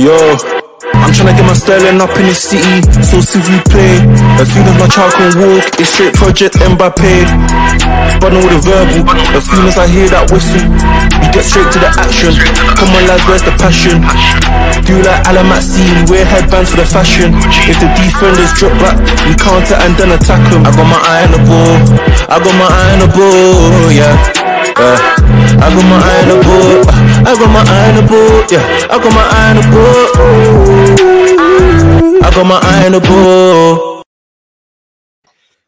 Yo, I'm tryna get my sterling up in the city, so s'il vous plaît. As soon as my child can walk, it's straight Project Mbappe. But all the verbal, as soon as I hear that whistle, we get straight to the action. Come on lads, where's the passion? Do like C, wear headbands for the fashion. If the defenders drop back, we counter and then attack them. I got my eye on the ball, I got my eye on the ball, yeah. Uh, I got my eye on the ball. I got my eye on the ball. Yeah, I got my eye on the ball. I got my eye on the ball.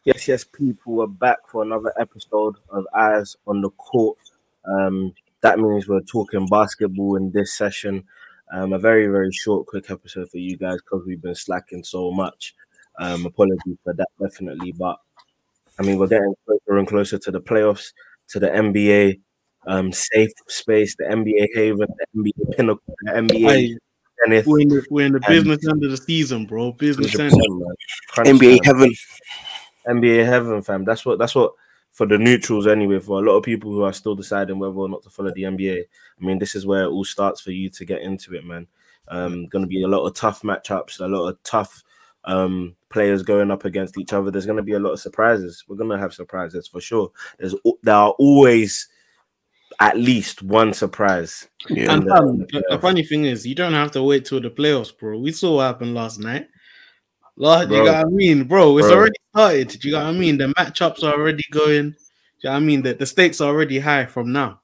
Yes, yes, people, we're back for another episode of Eyes on the Court. Um, that means we're talking basketball in this session. Um, a very, very short, quick episode for you guys because we've been slacking so much. Um, apologies for that, definitely. But I mean, we're getting closer and closer to the playoffs, to the NBA um, safe space, the NBA haven, the NBA pinnacle, the NBA. Hey, zenith. we're in the, we're in the business end of the season, bro. Business end. NBA time. heaven. NBA heaven, fam. That's what. That's what for the neutrals anyway. For a lot of people who are still deciding whether or not to follow the NBA. I mean, this is where it all starts for you to get into it, man. Um, going to be a lot of tough matchups, a lot of tough um players going up against each other. There's going to be a lot of surprises. We're going to have surprises for sure. There's there are always at least one surprise. Yeah. And the- the the, the funny thing is, you don't have to wait till the playoffs, bro. We saw what happened last night. Last, you Bro. got what I mean, bro. It's Bro. already started. Do you got what I mean? The matchups are already going. Do you know what I mean? The, the stakes are already high from now.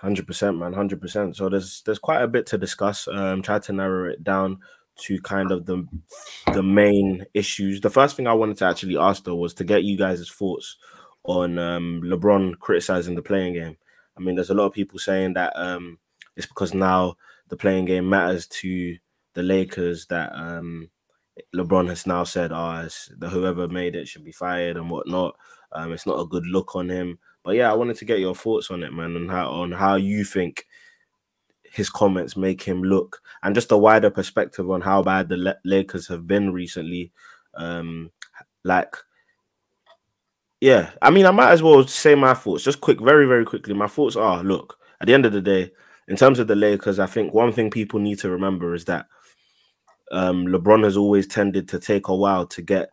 Hundred percent, man, hundred percent. So there's there's quite a bit to discuss. Um, try to narrow it down to kind of the the main issues. The first thing I wanted to actually ask though was to get you guys' thoughts on um, LeBron criticizing the playing game. I mean, there's a lot of people saying that um, it's because now the playing game matters to the Lakers that um, LeBron has now said, "Ah, the whoever made it should be fired and whatnot." Um, it's not a good look on him. But yeah, I wanted to get your thoughts on it, man, and how on how you think his comments make him look, and just a wider perspective on how bad the Lakers have been recently. Um, like, yeah, I mean, I might as well say my thoughts just quick, very, very quickly. My thoughts are: look, at the end of the day, in terms of the Lakers, I think one thing people need to remember is that um, LeBron has always tended to take a while to get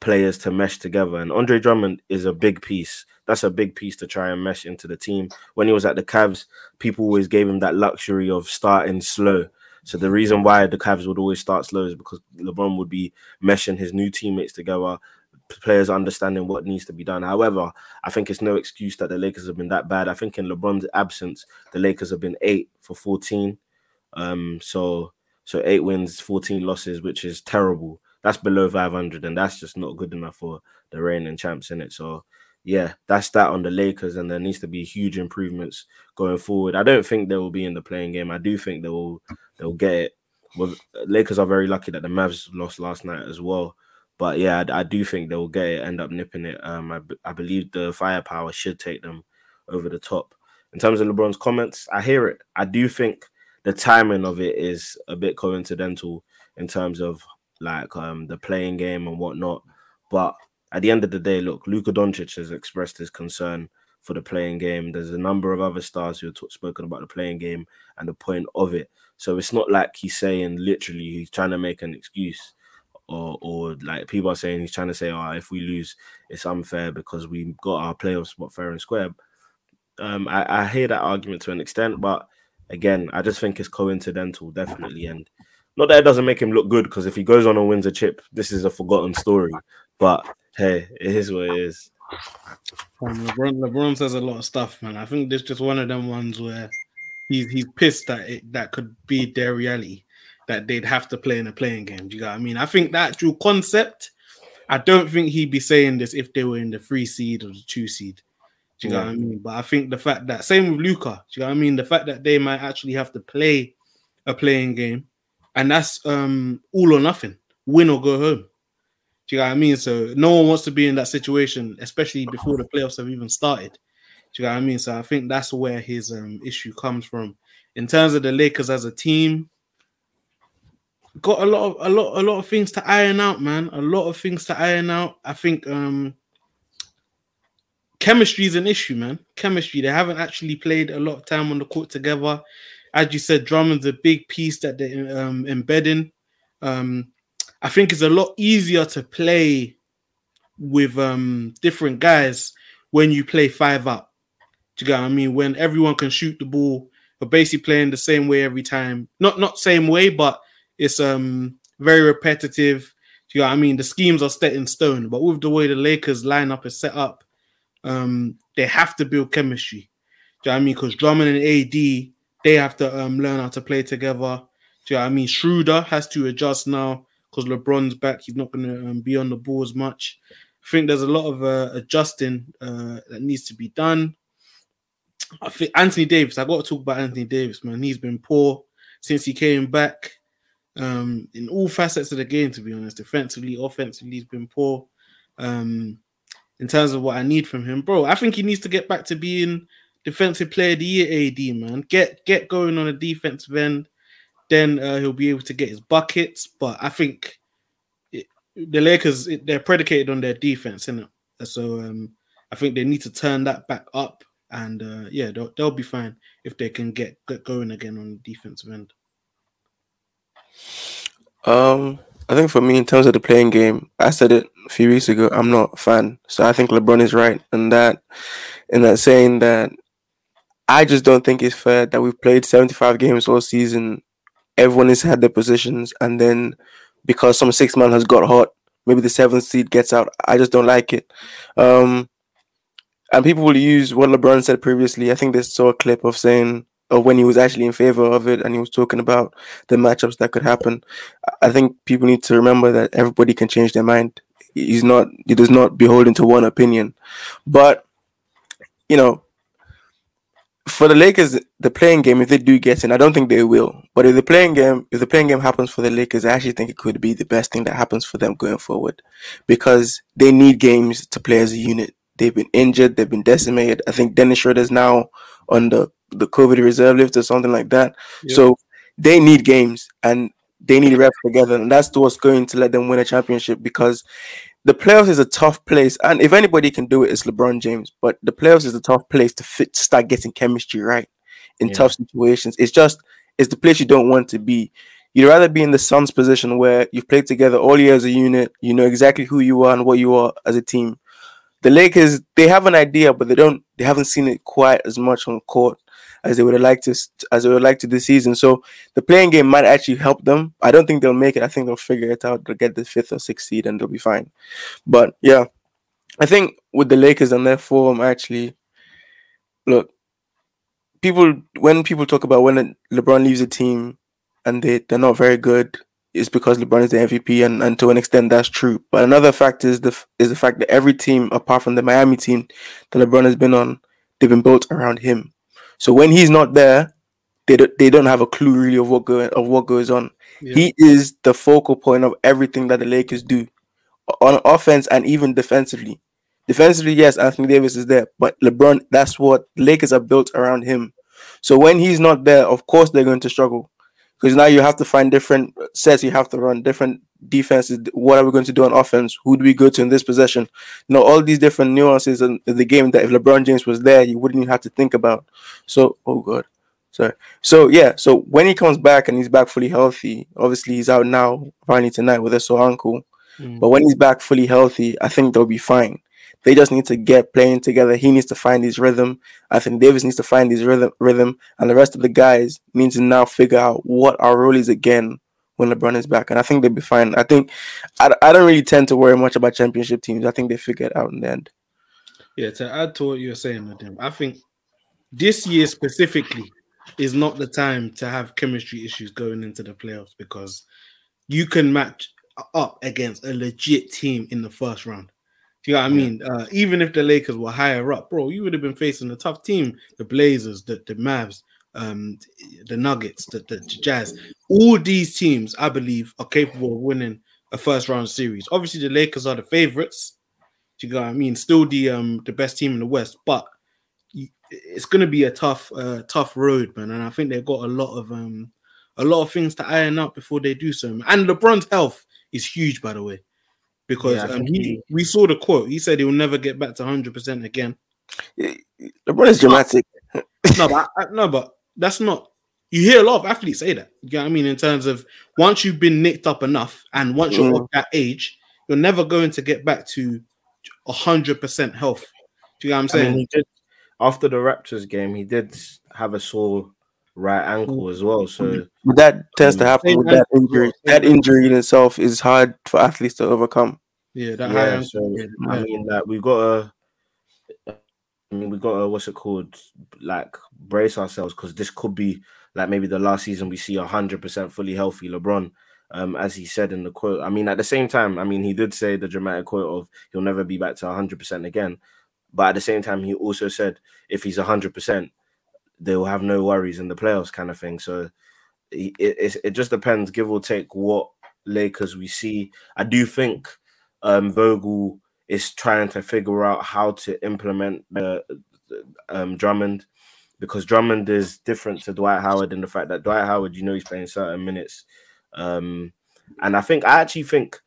players to mesh together. And Andre Drummond is a big piece. That's a big piece to try and mesh into the team. When he was at the Cavs, people always gave him that luxury of starting slow. So the reason why the Cavs would always start slow is because LeBron would be meshing his new teammates together, players understanding what needs to be done. However, I think it's no excuse that the Lakers have been that bad. I think in LeBron's absence, the Lakers have been eight for 14. Um, so so eight wins, 14 losses, which is terrible. That's below 500, and that's just not good enough for the reigning champs in it. So, yeah, that's that on the Lakers, and there needs to be huge improvements going forward. I don't think they will be in the playing game. I do think they will they'll get it. Well, Lakers are very lucky that the Mavs lost last night as well. But yeah, I, I do think they will get it, end up nipping it. Um, I, I believe the firepower should take them over the top. In terms of LeBron's comments, I hear it. I do think the timing of it is a bit coincidental in terms of like um the playing game and whatnot. But at the end of the day, look, Luka Doncic has expressed his concern for the playing game. There's a number of other stars who have t- spoken about the playing game and the point of it. So it's not like he's saying literally he's trying to make an excuse, or or like people are saying he's trying to say, oh, if we lose, it's unfair because we got our playoff spot fair and square. Um, I, I hear that argument to an extent, but again, I just think it's coincidental, definitely, and not that it doesn't make him look good because if he goes on and wins a chip, this is a forgotten story. But hey, it is what it is. LeBron, LeBron says a lot of stuff, man. I think this is just one of them ones where he's he's pissed that it, that could be their reality, that they'd have to play in a playing game. Do you got what I mean? I think that actual concept, I don't think he'd be saying this if they were in the three seed or the two seed. Do you know what I mean? But I think the fact that same with Luka, do you know what I mean? The fact that they might actually have to play a playing game, and that's um all or nothing, win or go home. Do you know what I mean? So no one wants to be in that situation, especially before the playoffs have even started. Do you know what I mean? So I think that's where his um issue comes from. In terms of the Lakers as a team, got a lot of a lot a lot of things to iron out, man. A lot of things to iron out. I think um chemistry is an issue, man. Chemistry. They haven't actually played a lot of time on the court together. as you said, Drummond's a big piece that they're um, embedding. Um, I think it's a lot easier to play with um, different guys when you play five up. Do you get what I mean? When everyone can shoot the ball, but basically playing the same way every time. Not not same way, but it's um very repetitive. Do you know what I mean? The schemes are set in stone, but with the way the Lakers lineup is set up, um, they have to build chemistry. Do you know what I mean? Because Drummond and AD, they have to um learn how to play together. Do you know what I mean? Schroeder has to adjust now because LeBron's back. He's not going to um, be on the ball as much. I think there's a lot of uh, adjusting uh, that needs to be done. I think Anthony Davis. I got to talk about Anthony Davis, man. He's been poor since he came back. Um, in all facets of the game, to be honest, defensively, offensively, he's been poor. Um, in terms of what I need from him, bro, I think he needs to get back to being defensive player of the year. AD man, get get going on a defensive end, then uh, he'll be able to get his buckets. But I think it, the Lakers it, they're predicated on their defense, it? So um, I think they need to turn that back up and uh, yeah, they'll, they'll be fine if they can get, get going again on the defensive end. Um, I think for me, in terms of the playing game, I said it a few weeks ago. I'm not a fan, so I think LeBron is right in that, in that saying that I just don't think it's fair that we've played 75 games all season. Everyone has had their positions, and then because some six man has got hot, maybe the seventh seed gets out. I just don't like it. Um, and people will use what LeBron said previously. I think they saw a clip of saying of when he was actually in favor of it and he was talking about the matchups that could happen. I think people need to remember that everybody can change their mind. He's not he does not beholden to one opinion. But you know, for the Lakers, the playing game, if they do get in, I don't think they will. But if the playing game, if the playing game happens for the Lakers, I actually think it could be the best thing that happens for them going forward, because they need games to play as a unit. They've been injured. They've been decimated. I think Dennis Schroeder's now on the the COVID reserve list or something like that. So they need games and they need reps together, and that's what's going to let them win a championship because the playoffs is a tough place, and if anybody can do it, it's LeBron James. But the playoffs is a tough place to fit, start getting chemistry right in yeah. tough situations. It's just it's the place you don't want to be. You'd rather be in the Suns position where you've played together all year as a unit, you know exactly who you are and what you are as a team, the Lakers they have an idea, but they don't they haven't seen it quite as much on court as they would have liked to as they would like to this season. So the playing game might actually help them. I don't think they'll make it. I think they'll figure it out. They'll get the fifth or sixth seed and they'll be fine. But yeah, I think with the Lakers and their form, actually, look, people when people talk about when LeBron leaves a team and they they're not very good, is because LeBron is the MVP, and, and to an extent that's true. But another fact is the is the fact that every team apart from the Miami team that LeBron has been on, they've been built around him. So when he's not there, they don't, they don't have a clue really of what go, of what goes on. Yeah. He is the focal point of everything that the Lakers do on offense and even defensively. Defensively, yes, Anthony Davis is there, but LeBron, that's what Lakers are built around him. So when he's not there, of course they're going to struggle because now you have to find different sets you have to run different defenses what are we going to do on offense? Who do we go to in this possession? You know all these different nuances in the game that if lebron james was there you wouldn't even have to think about. So oh god. Sorry. So yeah. So when he comes back and he's back fully healthy obviously he's out now finally tonight with a sore ankle. Mm. but when he's back fully healthy i think they'll be fine. They just need to get playing together. He needs to find his rhythm. I think Davis needs to find his rhythm, rhythm, and the rest of the guys need to now figure out what our role is again when LeBron is back. And I think they'll be fine. I think I, I don't really tend to worry much about championship teams. I think they figure it out in the end. Yeah, to add to what you're saying, Nadim, I think this year specifically is not the time to have chemistry issues going into the playoffs because you can match up against a legit team in the first round. Do you know what I mean? Uh, even if the Lakers were higher up, bro, you would have been facing a tough team. The Blazers, the, the Mavs, um, the Nuggets, the, the, Jazz. All these teams, I believe, are capable of winning a first round series. Obviously, the Lakers are the favorites. Do you know what I mean? Still the um the best team in the West, but it's going to be a tough uh, tough road, man. And I think they've got a lot of um a lot of things to iron out before they do so. Man. And LeBron's health is huge, by the way because yeah, um, he, we saw the quote. He said he will never get back to hundred percent again. LeBron is dramatic. no, but I, no, but that's not You hear a lot of athletes say that. You know what I mean? In terms of once you've been nicked up enough, and once you're Mm. of that age, you're never going to get back to hundred percent health. Do you know what I'm I saying? mean, he did after the Raptors game. He did have a sore right ankle as well. So But that tends to Mm. happen with that injury. That injury in itself is hard for athletes to overcome. yeah, that high yeah, ankle. so yeah, I mean, like we've got to. I mean, we got to what's it called? Like brace ourselves because this could be like maybe the last season we see a hundred percent fully healthy LeBron. Um, as he said in the quote. I mean, at the same time, I mean, he did say the dramatic quote of he'll never be back to hundred percent again. But at the same time, he also said if he's hundred percent, they will have no worries in the playoffs, kind of thing. So it, it it just depends, give or take, what Lakers we see. I do think um, Vogel is trying to figure out how to implement the um, Drummond because Drummond is different to Dwight Howard in the fact that Dwight Howard, you know, he's playing certain minutes. Um, and I think I actually think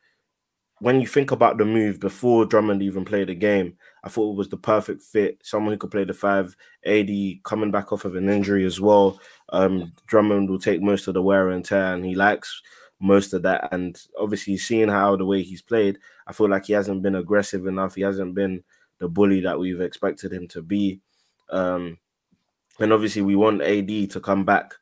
when you think about the move before Drummond even played the game, I thought it was the perfect fit. Someone who could play the five, AD coming back off of an injury as well. Um, Drummond will take most of the wear and tear, and he likes most of that. And obviously, seeing how the way he's played, I feel like he hasn't been aggressive enough. He hasn't been the bully that we've expected him to be. Um, and obviously, we want AD to come back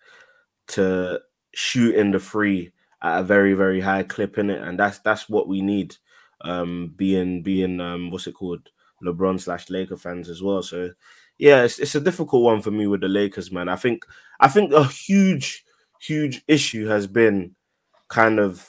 to shoot in the free at a very, very high clip in it, and that's that's what we need. Um, being being um, what's it called, LeBron slash Laker fans as well. So yeah, it's, it's a difficult one for me with the Lakers, man. I think I think a huge, huge issue has been kind of,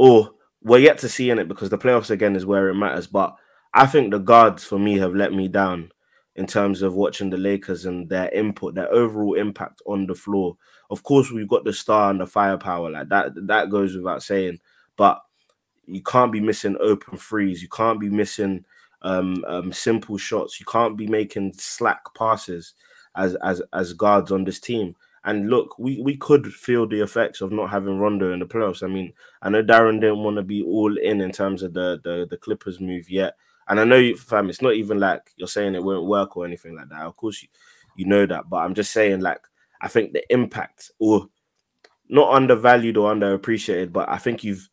oh, we're yet to see in it because the playoffs again is where it matters. But I think the guards for me have let me down in terms of watching the Lakers and their input, their overall impact on the floor. Of course, we've got the star and the firepower, like that. That goes without saying. But you can't be missing open threes. You can't be missing um, um, simple shots. You can't be making slack passes as as as guards on this team. And look, we, we could feel the effects of not having Rondo in the playoffs. I mean, I know Darren didn't want to be all in in terms of the, the the Clippers move yet, and I know you, fam, it's not even like you're saying it won't work or anything like that. Of course, you you know that, but I'm just saying like I think the impact or not undervalued or underappreciated, but I think you've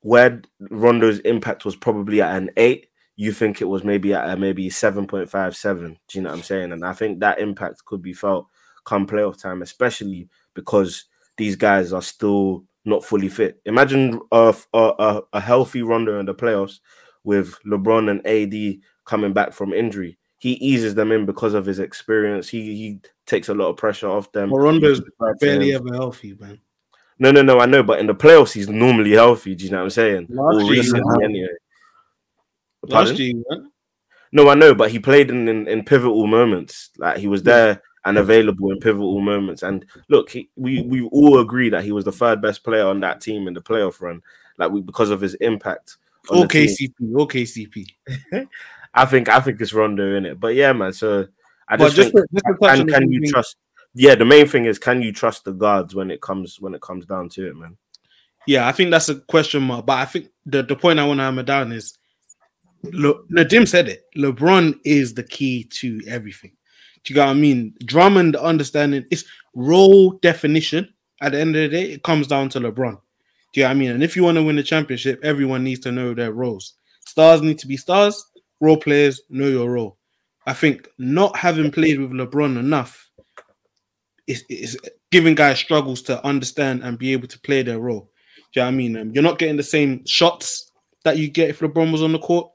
where Rondo's impact was probably at an eight, you think it was maybe at a maybe 7.57. Do you know what I'm saying? And I think that impact could be felt come playoff time, especially because these guys are still not fully fit. Imagine a, a, a healthy Rondo in the playoffs with LeBron and AD coming back from injury. He eases them in because of his experience. He he takes a lot of pressure off them. Well, Rondo's barely ever healthy, man. no, no, no. I know, but in the playoffs, he's normally healthy. Do you know what I'm saying? Last Or year anyway. Last year, man. No, I know, but he played in, in, in pivotal moments. Like he was there and available in pivotal moments. And look, he, we we all agree that he was the third best player on that team in the playoff run. Like we because of his impact. on the team. OKCP, OKCP. I think I think it's Rondo in it. But yeah, man. So I just, just think to- just to can, the can thing- you trust? Yeah, the main thing is can you trust the guards when it comes when it comes down to it, man. Yeah, I think that's a question mark. But I think the, the point I want to hammer down is look, Nadim said it. LeBron is the key to everything. Do you get what I mean? Drummond understanding it's role definition. At the end of the day, it comes down to LeBron. Do you know what I mean? And if you want to win the championship, everyone needs to know their roles. Stars need to be stars, role players know your role. I think not having played with LeBron enough is, is giving guys struggles to understand and be able to play their role. Do you know what I mean? Um, you're not getting the same shots that you get if LeBron was on the court.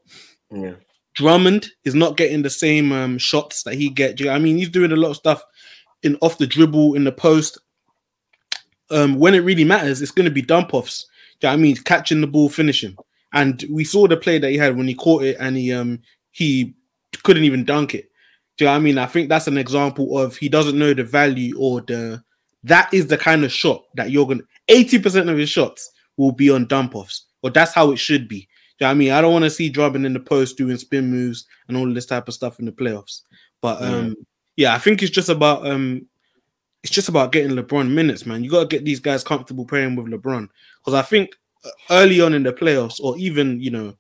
Yeah. Drummond is not getting the same um, shots that he get. I mean? He's doing a lot of stuff in off the dribble, in the post. Um, when it really matters, it's going to be dump offs. Do you know I mean? Catching the ball, finishing. And we saw the play that he had when he caught it and he um he couldn't even dunk it. Do you know what I mean? I think that's an example of he doesn't know the value or the that is the kind of shot that you're gonna 80% of his shots will be on dump offs, or that's how it should be. Do you know what I mean? I don't want to see Drummond in the post doing spin moves and all this type of stuff in the playoffs. But um, yeah, I think it's just about um, it's just about getting LeBron minutes, man. You got to get these guys comfortable playing with LeBron because I think uh, early on in the playoffs, or even you know,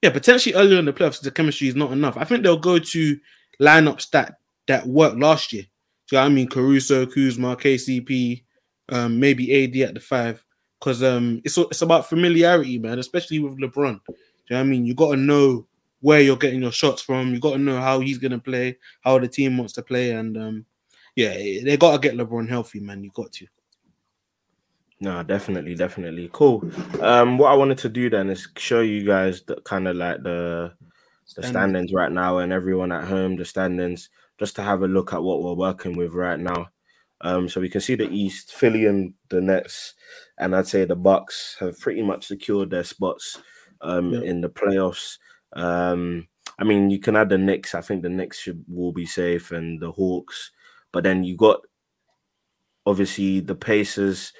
yeah, potentially early on in the playoffs, the chemistry is not enough. I think they'll go to lineups that that worked last year. Do you know what I mean? Caruso, Kuzma, KCP, um, maybe AD at the five. Because um, it's it's about familiarity, man, especially with LeBron. Do you know what I mean? You got to know where you're getting your shots from. You got to know how he's gonna play, how the team wants to play, and um, yeah, they got to get LeBron healthy, man. You got to. No, definitely, definitely. Cool. Um, what I wanted to do then is show you guys the kind of like the the Standings. standings right now and everyone at home, the standings, just to have a look at what we're working with right now. Um, so we can see the East, Philly and the Nets, and I'd say the Bucks have pretty much secured their spots um Yeah. in the playoffs. Um, I mean, you can add the Knicks. I think the Knicks should will be safe, and the Hawks. But then you got obviously the Pacers.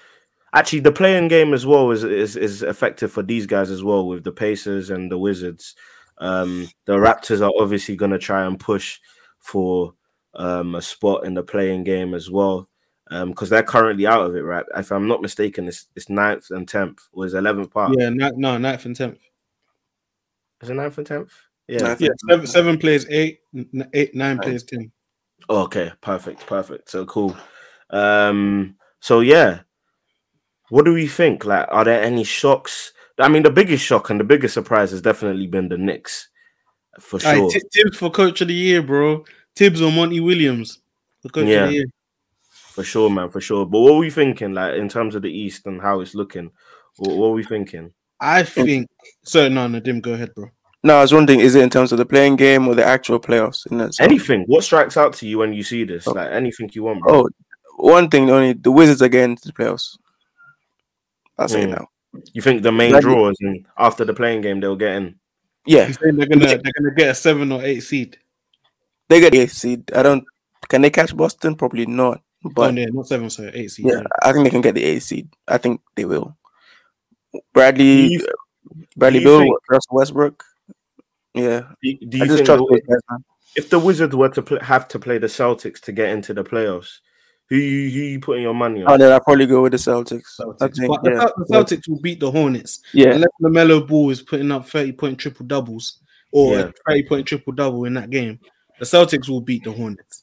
Actually, the playing game as well is, is is effective for these guys as well with the Pacers and the Wizards. Um, the Raptors are obviously going to try and push for um, a spot in the playing game as well because they're currently out of it, right? If I'm not mistaken, it's it's ninth and tenth or is eleventh part? Yeah, ni- no, ninth and tenth. Is it ninth and tenth? Yeah. Ninth. Yeah, seven, seven plays eight, n- eight, nine plays ten. Okay, perfect, perfect. So cool. Um, so yeah, what do we think? Like, are there any shocks? I mean, the biggest shock and the biggest surprise has definitely been the Knicks, for Aye, sure. Ti- Tibbs for coach of the year, bro. Tibbs or Monty Williams for coach Yeah. of the year. For sure, man, for sure. But what were we thinking, like, in terms of the East and how it's looking? What, what are we thinking? I think so. No, no, Dim, go ahead, bro. No, I was wondering, is it in terms of the playing game or the actual playoffs? In that? Anything? What strikes out to you when you see this? Oh. Like anything you want, bro. Oh, one thing only: the Wizards again to the playoffs. I'll say it Mm. now. You think the main Like- drawers and after the playing game they'll get in? Yeah, they're gonna they're gonna get a seven or eight seed. they get the eighth seed. I don't. Can they catch Boston? Probably not. But oh, But no, not seven, so eight seed. yeah, I think they can get the eighth seed. I think they will. Bradley, you- Bradley Beal, think- Russell Westbrook. Yeah, Do, do you think the- guys, if the Wizards were to have to play the Celtics to get into the playoffs, who you who you putting your money Oh, on? then I'll probably go with the Celtics. I Celtics. think, But the, yeah. The Celtics will beat the Hornets yeah, unless LaMelo Ball is putting up thirty point triple doubles or Yeah. a thirty point triple double in that game. The Celtics will beat the Hornets,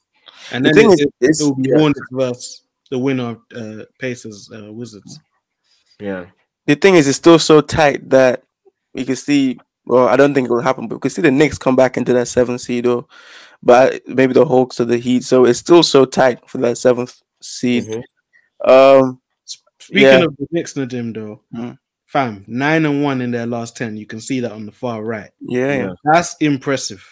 and the then thing it, is, it, it's, will be yeah. Hornets versus the winner of uh, Pacers uh, Wizards. Yeah, the thing is, it's still so tight that you can see. Well, I don't think it will happen, but we can see the Knicks come back into that seventh seed, though. But maybe the Hawks or the Heat. So it's still so tight for that seventh seed. Mhm. Um, Speaking Yeah. of the Knicks, Nadim, though, Mhm. fam, nine and one in their last ten. You can see that on the far right. yeah, yeah. Yeah. That's impressive.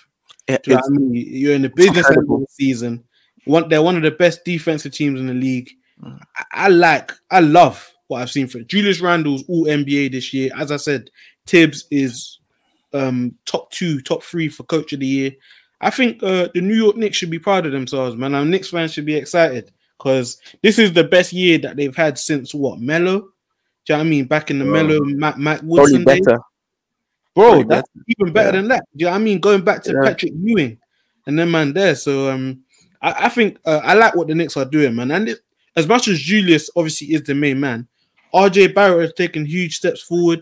Yeah, you know it's- what I mean? You're in the business end of the season. One, they're one of the best defensive teams in the league. Mm. I, I like, I love what I've seen from Julius Randle's all NBA this year. As I said, Tibbs is um, top two, top three for coach of the year. I think uh, the New York Knicks should be proud of themselves, man. Our Knicks fans should be excited because this is the best year that they've had since what Mello. Do you know what I mean? Back in the. Mello, Matt, Matt Woodson better. Bro, Probably that's even better Yeah. than that. Do you know what I mean? Going back to Yeah. Patrick Ewing and then man there. So um I, I think uh, I like what the Knicks are doing, man. And it, as much as Julius obviously is the main man, RJ Barrett has taken huge steps forward.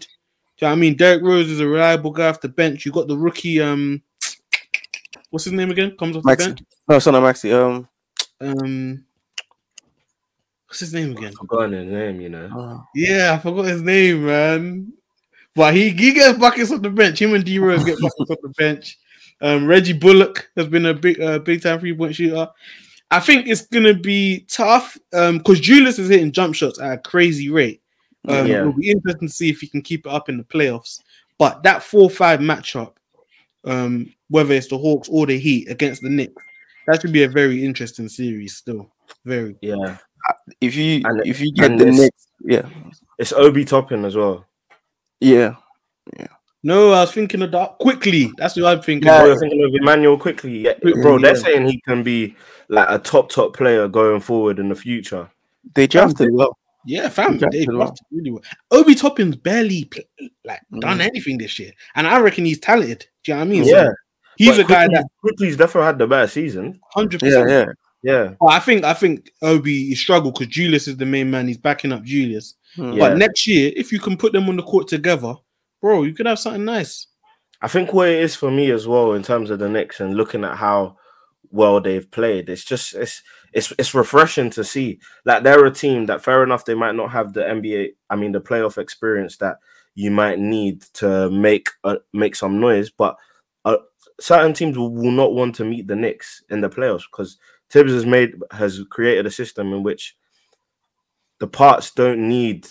Do you know I mean? Derrick Rose is a reliable guy off the bench. You got the rookie, um what's his name again? Comes off the Maxi. bench. No, it's not Maxi. Um, Um what's his name again? I've forgotten his name. You know, uh, Yeah, I forgot his name, man. But he, he gets buckets off the bench. Him and D Rose get buckets off the bench. Um, Reggie Bullock has been a big uh, big time three point shooter. I think it's gonna be tough um because Julius is hitting jump shots at a crazy rate. Um, Yeah. It'll be interesting to see if he can keep it up in the playoffs. But that four five matchup, um, whether it's the Hawks or the Heat against the Knicks, that should be a very interesting series. Still, very. yeah, if you And- if you get the this- Knicks, yeah, it's Obi Toppin as well. Yeah, yeah, No, I was thinking of that Quickley. That's what I'm thinking. Bro, Yeah. you're thinking of Immanuel Quickley, yeah, Yeah, bro. They're yeah. saying he can be like a top top player going forward in the future. they drafted well. Yeah, fam, He they drafted well. really well. Obi Toppin's barely pl- like done Mm. anything this year, and I reckon he's talented. Do you know what I mean? Yeah, So he's But a guy Quickley's- that Quickley's definitely had the better season. hundred Yeah, percent. yeah, Yeah, yeah. But I think I think Obi he struggled because Julius is the main man. He's backing up Julius. Mm. Yeah. But next year, if you can put them on the court together, bro, you could have something nice. I think what it is for me as well in terms of the Knicks and looking at how well they've played, it's just it's it's it's refreshing to see. Like they're a team that fair enough they might not have the NBA, I mean the playoff experience that you might need to make uh, make some noise, but uh, certain teams will, will not want to meet the Knicks in the playoffs because Tibbs has made has created a system in which the parts don't need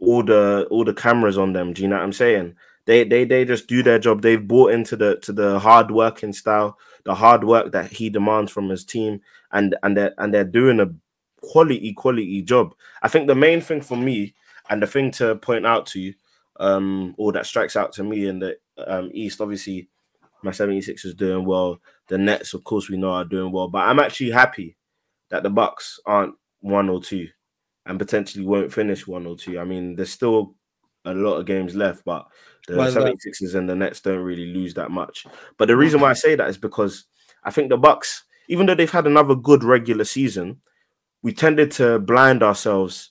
all the all the cameras on them. Do you know what I'm saying? They they they just do their job. They've bought into the to the hard working style, the hard work that he demands from his team, and and they're and they're doing a quality quality job. I think the main thing for me and the thing to point out to you, um, or that strikes out to me in the um, East, obviously, my 76 is doing well. The Nets, of course, we know are doing well, but I'm actually happy that the Bucks aren't one or two and potentially won't finish one or two. I mean, there's still a lot of games left, but the 76ers and the Nets don't really lose that much. But the reason why I say that is because I think the Bucks, even though they've had another good regular season, we tended to blind ourselves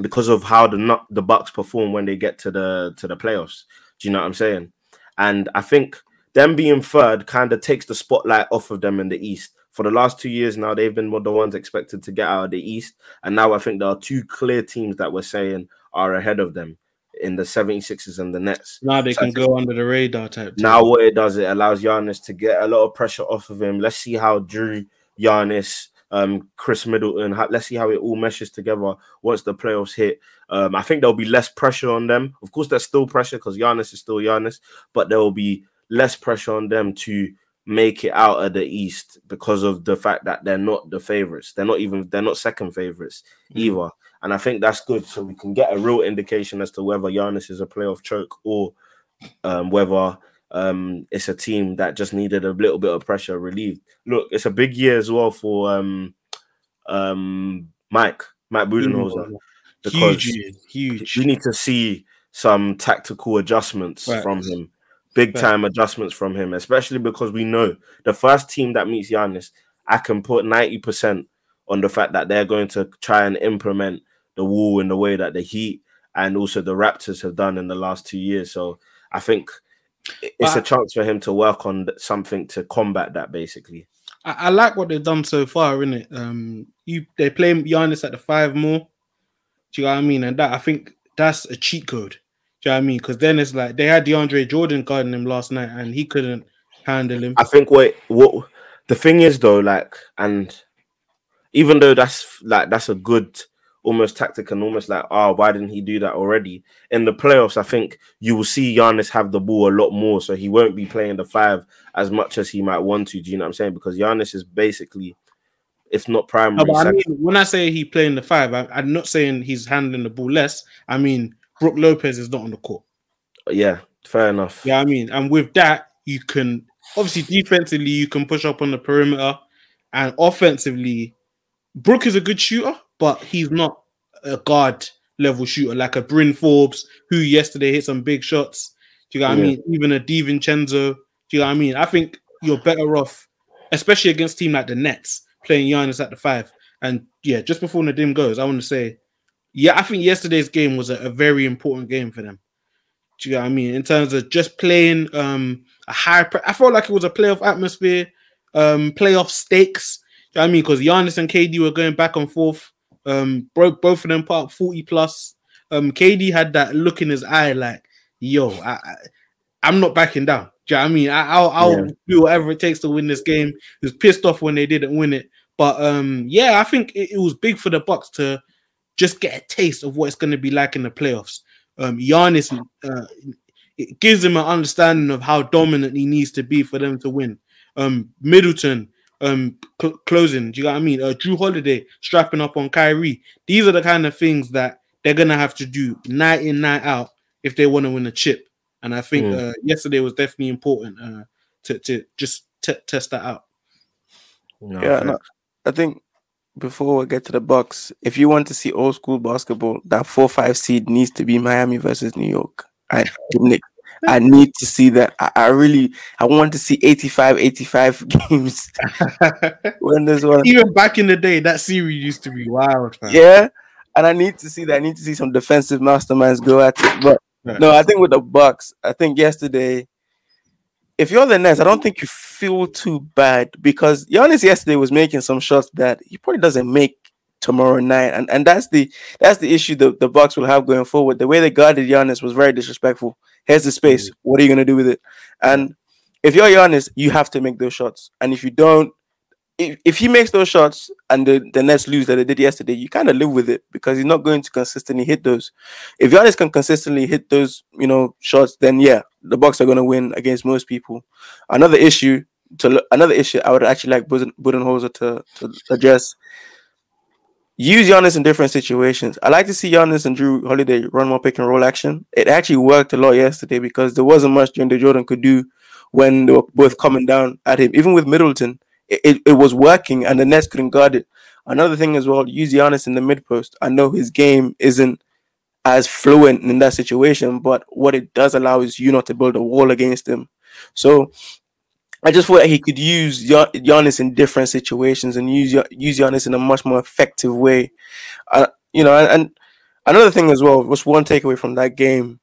because of how the the Bucks perform when they get to the to the playoffs. Do you know what I'm saying? And I think them being third kind of takes the spotlight off of them in the East. For the last two years now, they've been the ones expected to get out of the East. And now I think there are two clear teams that we're saying are ahead of them in the 76ers and the Nets. Now they so can go under the radar type. Now what it does, it allows Giannis to get a lot of pressure off of him. Let's see how Jrue, Giannis, um, Khris Middleton, let's see how it all meshes together once the playoffs hit. Um, I think there'll be less pressure on them. Of course, there's still pressure because Giannis is still Giannis, but there will be less pressure on them to make it out of the East because of the fact that they're not the favorites. They're not even they're not second favorites mm-hmm. either. And I think that's good. So we can get a real indication as to whether Giannis is a playoff choke or um, whether um, it's a team that just needed a little bit of pressure relieved. Look, it's a big year as well for um, um, Mike, Mike Budenholzer. Because huge, huge. We need to see some tactical adjustments right. from him, big time adjustments from him, especially because we know the first team that meets Giannis, I can put 90% on the fact that they're going to try and implement the wall in the way that the Heat and also the Raptors have done in the last two years. So I think it's but, a chance for him to work on something to combat that basically. I, I like what they've done so far, isn't it? Um, you they play Giannis at the five more. Do you know what I mean? And that I think that's a cheat code. Do you know what I mean? Because then it's like they had DeAndre Jordan guarding him last night and he couldn't handle him. I think what what the thing is though, like, and even though that's like that's a good almost tactic and almost like, oh, why didn't he do that already? In the playoffs, I think you will see Giannis have the ball a lot more, so he won't be playing the five as much as he might want to. Do you know what I'm saying? Because Giannis is basically, if not primary. No, I mean, when I say he playing the five, I, am not saying he's handling the ball less. I mean, Brook Lopez is not on the court. Yeah, fair enough. Yeah, I mean, and with that, you can obviously defensively you can push up on the perimeter, and offensively, Brook is a good shooter but he's not a guard level shooter like a Bryn Forbes, who yesterday hit some big shots. Do you know what yeah. I mean? Even a DiVincenzo. Do you know what I mean? I think you're better off, especially against team like the Nets, playing Giannis at the five. And yeah, just before Nadim goes, I want to say, yeah, I think yesterday's game was a, a, very important game for them. Do you know what I mean? In terms of just playing um, a high, pre- I felt like it was a playoff atmosphere, um, playoff stakes. Do you know what I mean? Because Giannis and KD were going back and forth. Um, broke both of them up 40 plus. Um, KD had that look in his eye, like, yo, I, I am not backing down. Do you know I mean? I, will I'll yeah. do whatever it takes to win this game. He was pissed off when they didn't win it, but um, yeah, I think it, it was big for the Bucks to just get a taste of what it's going to be like in the playoffs. Um, Giannis, uh, it gives him an understanding of how dominant he needs to be for them to win. Um, Middleton, um cl- closing. Do you know what I mean? Uh, Jrue Holiday strapping up on Kyrie. These are the kind of things that they're gonna have to do night in night out if they want to win a chip. And I think mm. uh, yesterday was definitely important uh, to to just t- test that out. No, yeah, no, I think before we get to the Bucks, if you want to see old school basketball, that four five seed needs to be Miami versus New York. I Knicks I need to see that. I, I, really I want to see 85, 85 games when there's one. Even back in the day, that series used to be wild. Man. Yeah, and I need to see that. I need to see some defensive masterminds go at it. But no, I think with the Bucks, I think yesterday if you're the Nets, I don't think you feel too bad because Giannis yesterday was making some shots that he probably doesn't make tomorrow night, and and that's the that's the issue the the Bucks will have going forward. The way they guarded Giannis was very disrespectful. Here's the space. Mm-hmm. What are you gonna do with it? And if you're Giannis, you have to make those shots, and if you don't, if, if he makes those shots and the, the Nets lose that they did yesterday, you kind of live with it because he's not going to consistently hit those. If Giannis can consistently hit those, you know, shots, then yeah, the Bucks are going to win against most people. Another issue to another issue I would actually like Budenholzer to, to address. Use Giannis in different situations. I like to see Giannis and Jrue Holiday run more pick and roll action. It actually worked a lot yesterday because there wasn't much DeAndre Jordan could do when they were both coming down at him. Even with Middleton, it, it was working and the Nets couldn't guard it. Another thing as well, use Giannis in the mid post. I know his game isn't as fluent in that situation, but what it does allow is you not to build a wall against him. So I just thought he could use Giannis in different situations and use use Giannis in a much more effective way. Uh, you know, and, and another thing as well was one takeaway from that game.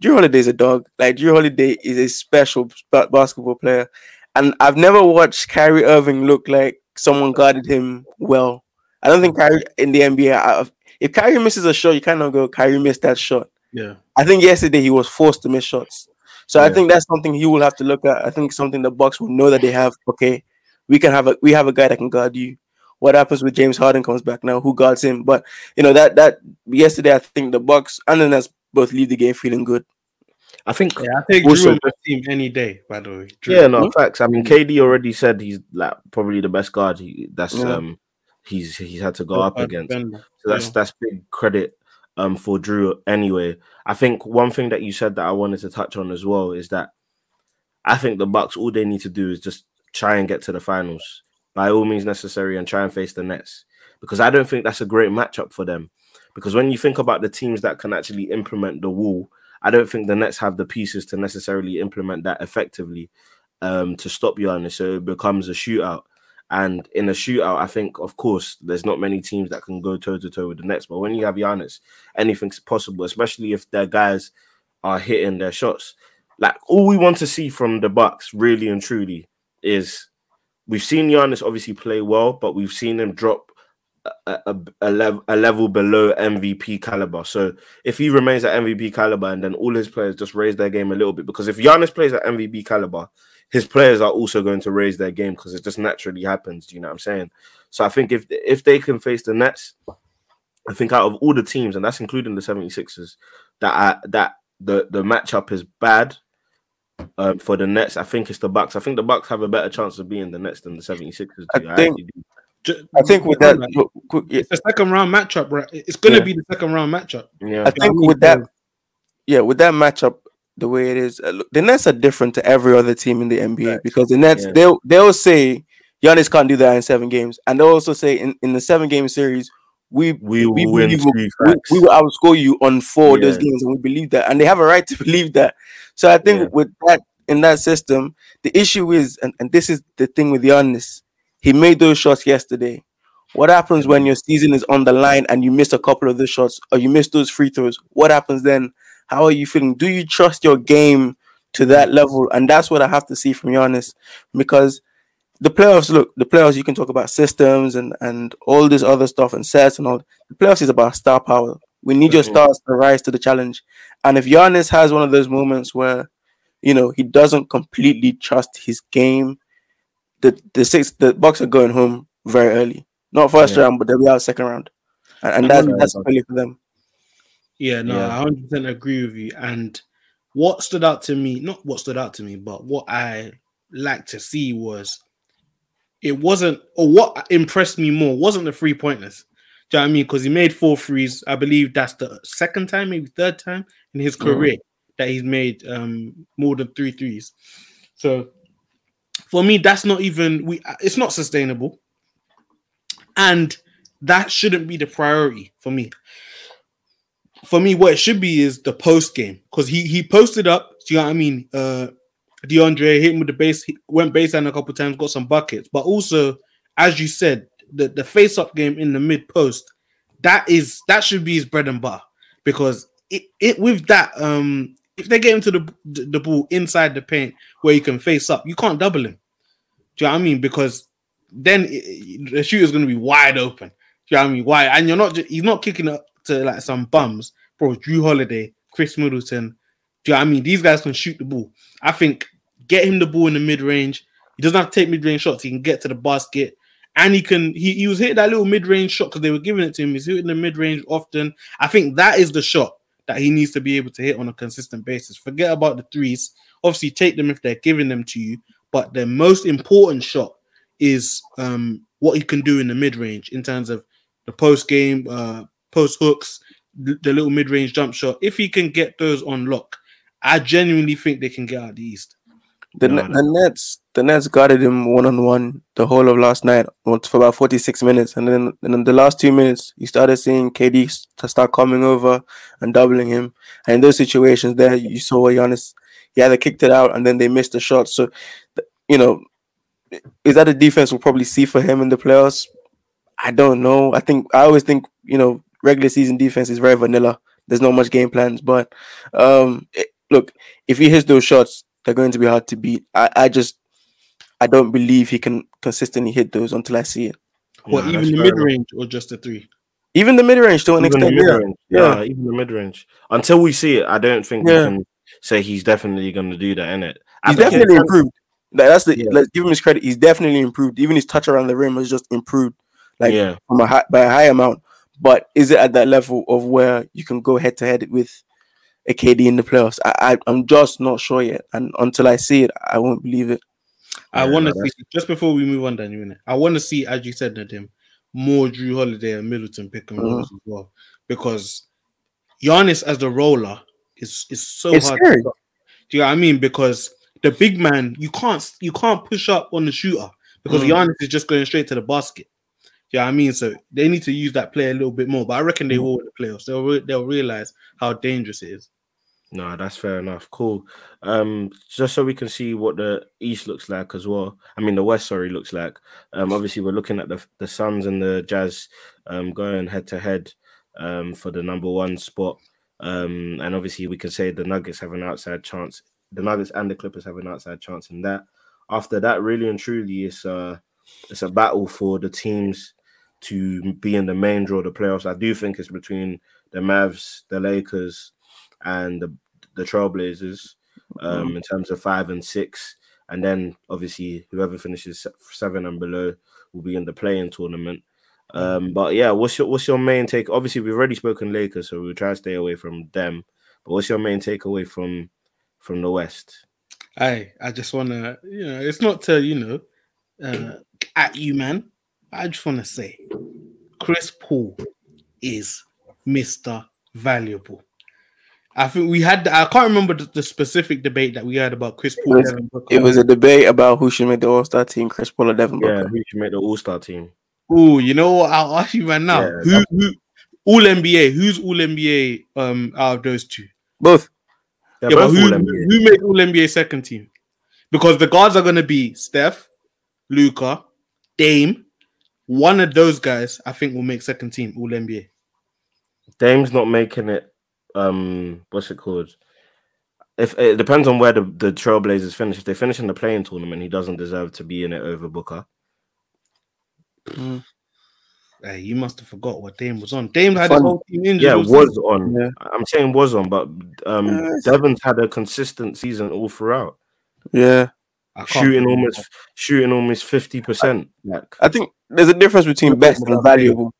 Jrue Holiday is a dog. Like Jrue Holiday is a special basketball player, and I've never watched Kyrie Irving look like someone guarded him well. I don't think Kyrie in the NBA. I, if Kyrie misses a shot, you kind of go, Kyrie missed that shot. Yeah. I think yesterday he was forced to miss shots. So yeah. I think that's something he will have to look at. I think something the Bucks will know that they have. Okay, we can have a we have a guy that can guard you. What happens with James Harden comes back now? Who guards him? But you know that that yesterday I think the Bucks and the Nets both leave the game feeling good. I think yeah, I take also, Jrue on the team any day. By the way, Jrue. yeah, no mm-hmm. facts. I mean, KD already said he's like probably the best guard. He, that's yeah. um, he's he's had to go up against. So that's yeah. that's big credit um for Jrue Anyway, I think one thing that you said that I wanted to touch on as well is that I think the Bucks all they need to do is just try and get to the finals by all means necessary and try and face the Nets because I don't think that's a great matchup for them. Because when you think about the teams that can actually implement the wall I don't think the Nets have the pieces to necessarily implement that effectively um, to stop Giannis. So it becomes a shootout. And in a shootout, I think, of course, there's not many teams that can go toe to toe with the Nets. But when you have Giannis, anything's possible, especially if their guys are hitting their shots. Like all we want to see from the Bucks, really and truly, is we've seen Giannis obviously play well, but we've seen him drop a, a, level a level below MVP caliber. So if he remains at MVP caliber and then all his players just raise their game a little bit, because if Giannis plays at MVP caliber, his players are also going to raise their game because it just naturally happens. Do you know what I'm saying? So I think if if they can face the Nets, I think out of all the teams, and that's including the 76ers, that I, that the the matchup is bad um, for the Nets. I think it's the Bucks. I think the Bucks have a better chance of being the Nets than the 76ers do. I, I think I think with that, it's a second round matchup, right? It's going to yeah. be the second round matchup. Yeah, I think with that, yeah, with that matchup, the way it is, uh, the Nets are different to every other team in the NBA right. because the Nets yeah. they'll they'll say Giannis can't do that in seven games, and they'll also say in, in the seven game series we we will we win. We, we, we, will outscore you on four yeah. of those games, and we believe that, and they have a right to believe that. So I think with that in that system, the issue is, and, and this is the thing with Giannis he made those shots yesterday. What happens when your season is on the line and you miss a couple of the shots or you miss those free throws? What happens then? How are you feeling? Do you trust your game to that level? And that's what I have to see from Giannis because the playoffs, look, the playoffs, you can talk about systems and, and all this other stuff and sets and all. The playoffs is about star power. We need your mm-hmm. stars to rise to the challenge. And if Giannis has one of those moments where, you know, he doesn't completely trust his game the the six the Bucks are going home very early. Not first yeah. round, but they'll be out second round, and, and that's that's early for them. Yeah, no, I hundred percent agree with you. And what stood out to me, not what stood out to me, but what I like to see was it wasn't, or what impressed me more wasn't the three pointers. Do you know what I mean? Because he made four threes. I believe that's the second time, maybe third time in his career mm. that he's made um, more than three threes. So for me, that's not even we. It's not sustainable, and that shouldn't be the priority for me. For me, what it should be is the post game because he he posted up. Do you know what I mean? Uh, DeAndre hit him with the base, he went baseline a couple times, got some buckets, but also, as you said, the the face up game in the mid post that is that should be his bread and butter because it, it with that um if they get into the the ball inside the paint where you can face up, you can't double him. Do you know what I mean? Because then it- the shooter's going to be wide open. Do you know what I mean? Why? And you're not. He's not kicking up to like some bums, bro. Jrue Holiday, Khris Middleton. Do you know what I mean? These guys can shoot the ball. I think get him the ball in the mid range. He doesn't have to take mid range shots. He can get to the basket, and he can. He, he was hitting that little mid range shot because they were giving it to him. He's hitting the mid range often. I think that is the shot that he needs to be able to hit on a consistent basis. Forget about the threes. Obviously, take them if they're giving them to you. But the most important shot is um, what he can do in the mid range in terms of the post game, uh, post hooks, the little mid range jump shot. If he can get those on lock, I genuinely think they can get out the East. The, No, Ne- the Nets, the Nets guarded him one on one the whole of last night for about forty six minutes, and then and in the last two minutes, you started seeing KD to start coming over and doubling him. And in those situations, there you saw Giannis, he either kicked it out and then they missed the shot. So, you know, is that a defense we'll probably see for him in the playoffs? I don't know. I think I always think you know regular season defense is very vanilla. There's not much game plans, but um, it- look, if he hits those shots, they're going to be hard to beat. I, I just I don't believe he can consistently hit those until I see it. What Nah, even the mid range or just the three? Even the mid range to an extent, yeah. yeah. yeah, even the mid range. Until we see it, I don't think we can say he's definitely going to do that. In it, He's definitely improved. Like, that's the Yeah. let's give him his credit. He's definitely improved. Even his touch around the rim has just improved, like yeah, from a high, by a high amount. But is it at that level of where you can go head to head with a KD in the playoffs? I, I I'm just not sure yet, and until I see it, I won't believe it. I Yeah, want to no, see just before we move on, Daniel. I want to see, as you said, Nadim, more Jrue Holiday and Middleton pick and rolls as well, because Giannis as the roller is is so It's hard. scary. To. Do you know what I mean? Because the big man, you can't you can't push up on the shooter because Mm. Giannis is just going straight to the basket. Yeah, you know I mean? So they need to use that play a little bit more. But I reckon they Mm. will in the playoffs. They'll re- they'll realize how dangerous it is. No, that's fair enough. Cool. Um, just so we can see what the East looks like as well. I mean, the West, sorry, looks like. Um, obviously we're looking at the the Suns and the Jazz, um, going head to head, um, for the number one spot. Um, and obviously we can say the Nuggets have an outside chance. The Nuggets and the Clippers have an outside chance in that. After that, really and truly, it's uh it's a battle for the teams to be in the main draw the playoffs. I do think it's between the Mavs, the Lakers, and the the Trailblazers um, in terms of five and six. And then obviously whoever finishes seven and below will be in the play-in tournament. Um, but yeah, what's your what's your main take? Obviously, we've already spoken Lakers, so we'll try to stay away from them. But what's your main takeaway from from the West? I I just wanna, you know, it's not to, you know, uh at you, man. I just wanna say Chris Paul is Mr. Valuable. I think we had I can't remember the, the specific debate that we had about Chris Paul. was- Devin Booker. It was a debate about who should make the All Star team, Chris Paul or Devin Booker. Yeah, who should make the All Star team? Oh, you know what? I'll ask you right now. Yeah, who, who all NBA? Who's all NBA um out of those two? Both. They're yeah, both who, all who, NBA. who made all NBA second team? Because the guards are gonna be Steph, Luka, Dame. One of those guys, I think, will make second team all NBA. Dame's not making it. Um, what's it called? If it depends on where the, the Trailblazers finish. If they finish in the play-in tournament, he doesn't deserve to be in it over Booker. Hey, you must have forgot what Dame was on. Dame had his Fun. whole team injured. Yeah, all was on. Yeah. I'm saying was on, but um, Yes. Devin's had a consistent season all throughout, Yeah. I can't shooting almost shooting almost fifty percent. Like, I think there's a difference between best and valuable.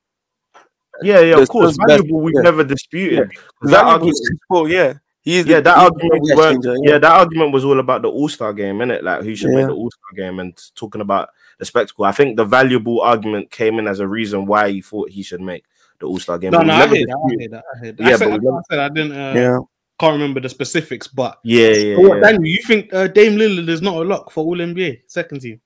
Yeah, yeah, of course, valuable. We've yeah. never disputed. That Valuable argument- is Chris yeah. He is the- yeah, that argument changer, yeah. that argument was all about the All Star game, innit? Like who should Yeah. make the All Star game and talking about the spectacle. I think the valuable argument came in as a reason why he thought he should make the All Star game. No, no, I never hear that. I disputed- hear that. I hear that. Yeah, I, said, but I, I said I didn't. Uh, Yeah. Can't remember the specifics, but Yeah, yeah, So what, yeah. Daniel, you think uh, Dame Lillard is not a lock for all NBA second team?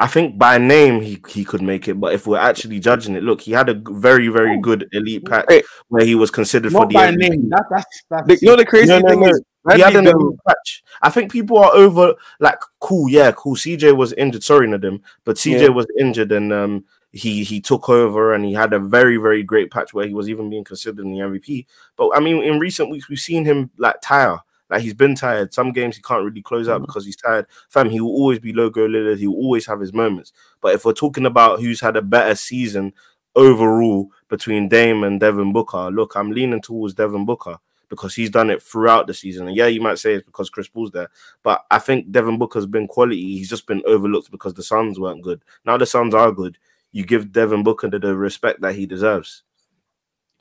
I think by name he he could make it, but if we're actually judging it, look, he had a very very good elite patch Hey. where he was considered for the by MVP. name. That, that's that's The- you know the crazy No, no, thing no. is He had an elite patch. I think people are over like cool, yeah, cool. CJ was injured. Sorry, Nadim, but CJ Yeah. was injured and um he he took over and he had a very very great patch where he was even being considered in the MVP. But I mean, in recent weeks we've seen him like tire. Like he's been tired. Some games he can't really close out Mhm. because he's tired. Fam, he will always be logo Lillard. He will always have his moments. But if we're talking about who's had a better season overall between Dame and Devin Booker, look, I'm leaning towards Devin Booker because he's done it throughout the season. And yeah, you might say it's because Chris Paul's there, but I think Devin Booker's been quality. He's just been overlooked because the Suns weren't good. Now the Suns are good. You give Devin Booker the, the respect that he deserves.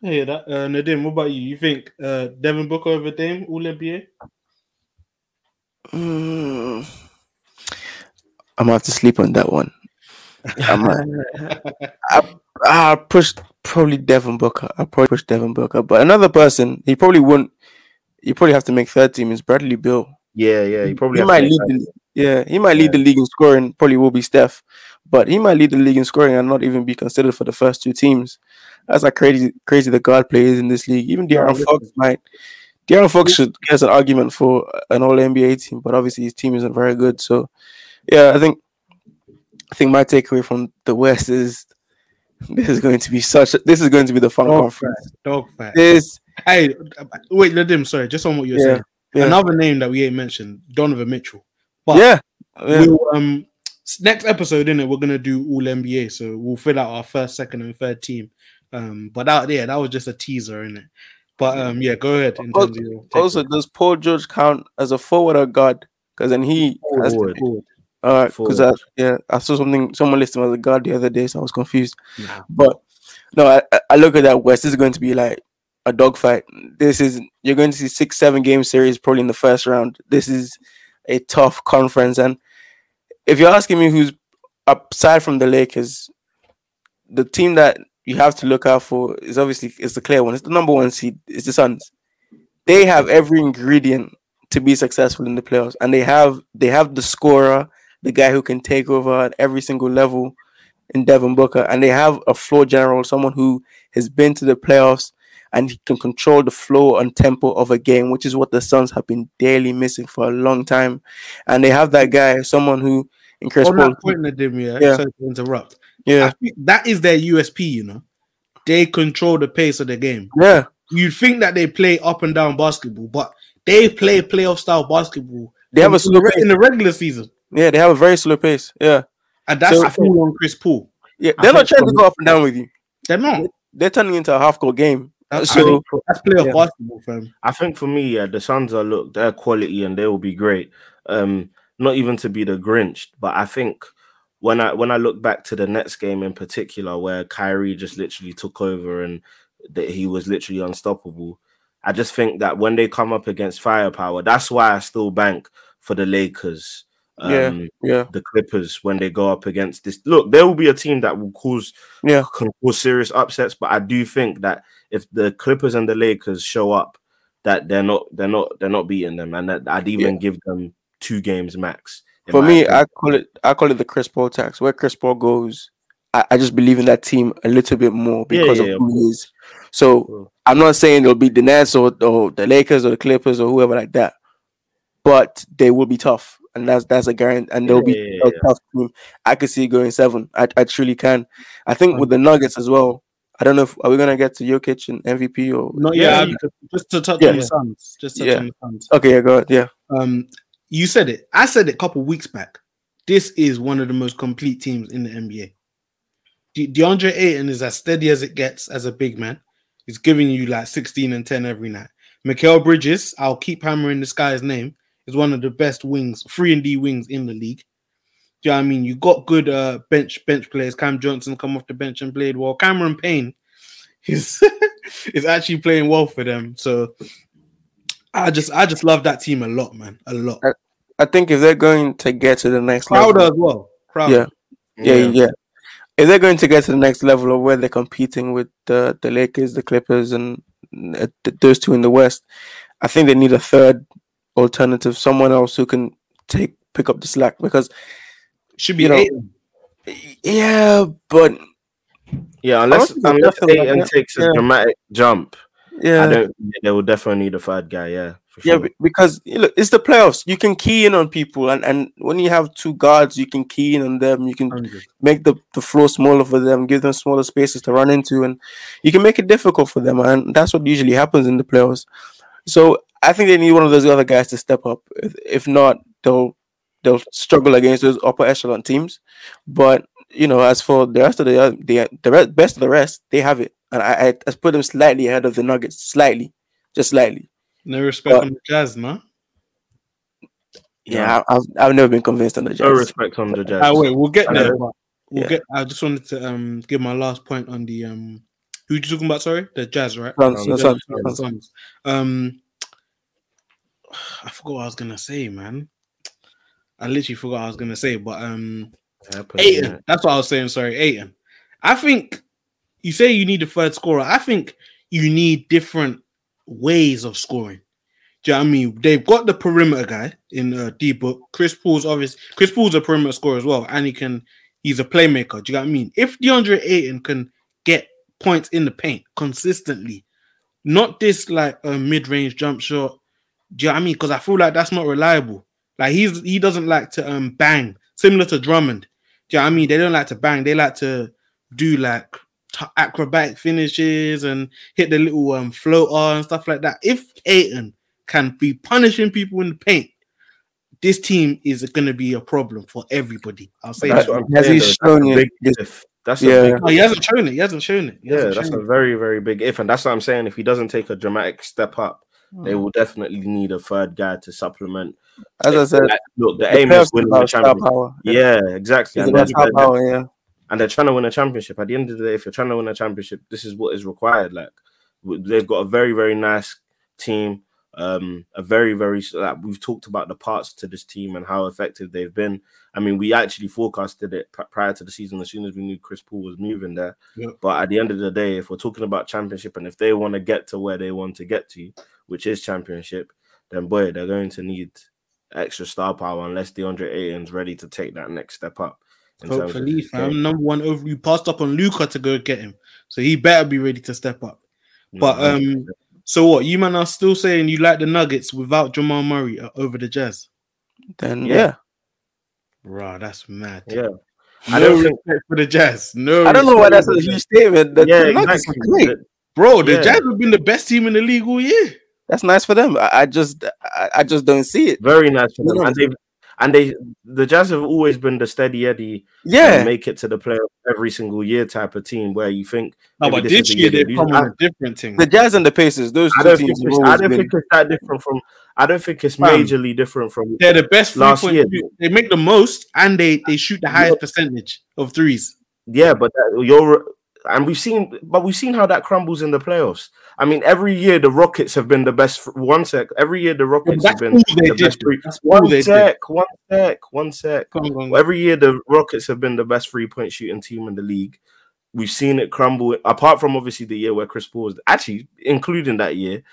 Hey, that uh, Nadim, what about you? You think uh, Devin Booker over Dame All NBA? Mm, I'm gonna have to sleep on that one. I might. I, I pushed probably Devin Booker. I probably pushed Devin Booker, but another person he probably wouldn't. You probably have to make third team is Bradley Beal. Yeah, yeah. He probably he might lead. The, yeah, he might lead the league in scoring. Probably will be Steph, but he might lead the league in scoring and not even be considered for the first two teams. That's how crazy, crazy the guard play is in this league. Even De'Aaron listen. Fox might. De'Aaron Fox should get an argument for an All NBA team, but obviously his team isn't very good. So, yeah, I think, I think my takeaway from the West is this is going to be such. This is going to be the fun Dog conference. Dog fact. This, Hey, wait, Nadim, sorry, just on what you were Yeah, saying. yeah. Another name that we ain't mentioned, Donovan Mitchell. But yeah, yeah. we'll, um, next episode in it, we're gonna do all NBA, so we'll fill out our first, second, and third team. Um, but that yeah, that was just a teaser in it. But um, yeah, go ahead. In terms of your Also, does Paul George count as a forward or guard? Because then he has to Forward. All right, because I, yeah, I saw something. Someone listed him as a guard the other day, so I was confused. Nah. But no, I, I- I look at that West. This is going to be like a dogfight. This is you're going to see six, seven game series probably in the first round. This is a tough conference, and if you're asking me who's aside from the Lakers, the team that you have to look out for is obviously is the clear one. It's the number one seed. It's the Suns. They have every ingredient to be successful in the playoffs, and they have they have the scorer, the guy who can take over at every single level in Devin Booker, and they have a floor general, someone who has been to the playoffs and he can control the flow and tempo of a game, which is what the Suns have been daily missing for a long time. And they have that guy, someone who in Chris On Paul, that point, Nadim, yeah, Yeah. sorry to interrupt. I yeah, that is their USP, you know. They control the pace of the game. yeah, You'd think that they play up and down basketball, but they play playoff style basketball. they have a slow pace. in the regular season, Yeah, they have a very slow pace. Yeah, and that's So- all on Chris Paul. yeah, they're not trying to go up and down with you. They're not. They're turning into a half court game. That's, So that's playoff yeah. basketball, fam. I think for me, yeah, the Suns are look their quality and they will be great. Um, not even to be the Grinch, but I think when I when I look back to the Nets game in particular, where Kyrie just literally took over and that he was literally unstoppable. I just think that when they come up against firepower, that's why I still bank for the Lakers. Yeah. Um, yeah, the Clippers when they go up against this. Look, there will be a team that will cause Yeah. can cause serious upsets, but I do think that if the Clippers and the Lakers show up, that they're not they're not they're not beating them, and that I'd even give them two games max. In For me, opinion. I call it I call it the Chris Paul tax. Where Chris Paul goes, I, I just believe in that team a little bit more because yeah, of of who he is. So Cool. I'm not saying it'll be the Nets or, or the Lakers or the Clippers or whoever like that, but they will be tough, and that's that's a guarantee. And they'll Yeah, be yeah, a yeah. tough team. I could see it going seven. I, I truly can. I think with the Nuggets as well. I don't know if are we gonna get to Jokic and MVP or Not Yeah, yet. you just to touch Yeah. on the Suns. Just touch Yeah. on the Suns. okay, yeah, go ahead. Yeah, Um, you said it. I said it a couple weeks back. This is one of the most complete teams in the NBA. De- DeAndre Ayton is as steady as it gets as a big man. He's giving you like 16 and 10 every night. Mikal Bridges, I'll keep hammering this guy's name, is one of the best wings, free and D wings in the league. Do you know what I mean? You got good uh, bench bench players. Cam Johnson come off the bench and played well. Cameron Payne is is actually playing well for them. So I just I just love that team a lot, man. A lot. I think if they're going to get to the next Crowder level, as well. Crowder. Yeah. yeah, yeah. If they're going to get to the next level of where they're competing with the the Lakers, the Clippers, and uh, those two in the West, I think they need a third alternative, someone else who can take pick up the slack. Because Should be You know, yeah, but yeah. Unless think they'll unless definitely- Ayton yeah, takes a yeah. dramatic jump, yeah, I don't. They will definitely need a third guy. Yeah, for Yeah, because you know, it's the playoffs. You can key in on people, and, and when you have two guards, you can key in on them. You can 100. make the, the floor smaller for them, give them smaller spaces to run into, and you can make it difficult for them. And that's what usually happens in the playoffs. So I think they need one of those other guys to step up. If, if not, they'll they'll struggle against those upper echelon teams. But you know, as for the rest of the the the rest, best of the rest, they have it, and I I, I put them slightly ahead of the Nuggets, slightly, just slightly. No respect But- on the Jazz, man. Yeah, I, I've I've never been convinced on the Jazz. No respect on the Jazz. Ah, wait, we'll get I there. We'll Yeah. get. I just wanted to um give my last point on the um. Who you talking about? Sorry, the Jazz, right? Suns, Um, no, The Suns, Suns, Suns. Suns. Um, I forgot what I was gonna say, man. I literally forgot what I was gonna say, but um, Happens, Ayton. That's what I was saying. Sorry, Ayton. I think you say you need a third scorer. I think you need different ways of scoring. Do you know what I mean? They've got the perimeter guy in uh, D book. Chris Paul's obvious. Chris Paul's a perimeter scorer as well, and he can. He's a playmaker. Do you know what I mean? If DeAndre Ayton can get points in the paint consistently, not this like a mid-range jump shot. Do you know what I mean? Because I feel like that's not reliable. Like he's he doesn't like to um bang, similar to Drummond. Do you know what I mean? They don't like to bang. They like to do like t- acrobatic finishes and hit the little um floater and stuff like that. If Ayton can be punishing people in the paint, this team is going to be a problem for everybody. I'll say That's that. what I'm Has saying. he. That's shown a you big this- if. That's Yeah. a big Oh, he hasn't shown it. He hasn't shown it. He Yeah, that's a it. very, very big if, and that's what I'm saying. If he doesn't take a dramatic step up, they Hmm. will definitely need a third guy to supplement. As I said, Like, look, the, the aim is winning the about championship. power. Yeah, exactly. It's And about they're, star they're- power. Yeah. And they're trying to win a championship. At the end of the day, if you're trying to win a championship, this is what is required. Like they've got a very, very nice team. Um, a very, very like, we've talked about the parts to this team and how effective they've been. I mean, we actually forecasted it prior to the season as soon as we knew Chris Paul was moving there. Yep. But at the end of the day, if we're talking about championship and if they want to get to where they want to get to, which is championship, then boy, they're going to need extra star power unless DeAndre Ayton's ready to take that next step up. In Hopefully, his fam. Number one over. You passed up on Luka to go get him, so he better be ready to step up. No, But um, 100%. so what? You man are still saying you like the Nuggets without Jamal Murray uh, over the Jazz? Then Yeah. yeah. Bro, that's mad. yeah. No I don't think- respect for the Jazz. No, I don't know why that's a huge statement. The, yeah, the Nuggets exactly. are great. Bro. The Yeah. Jazz have been the best team in the league all year. That's nice for them. I, I just I, I just don't see it. Very nice for them. And they and they the Jazz have always been the steady Eddie Yeah. make it to the playoffs every single year type of team where you think No, but this this year year they've they come on a different thing. The Jazz and the Pacers, those I two don't think teams have it's, I don't been. think it's that different from I don't think it's Fam. majorly different from They're the best Last year. shoot- They make the most and they they shoot the highest percentage of threes. yeah, but that, you're and we've seen but we've seen how that crumbles in the playoffs. I mean, every year the Rockets have been the best. One sec, every year the Rockets have been the did. best. Free, That's all one sec, one sec, one sec. Come on, come on. Well, every year the Rockets have been the best three point shooting team in the league. We've seen it crumble. Apart from obviously the year where Chris Paul was actually, including that year,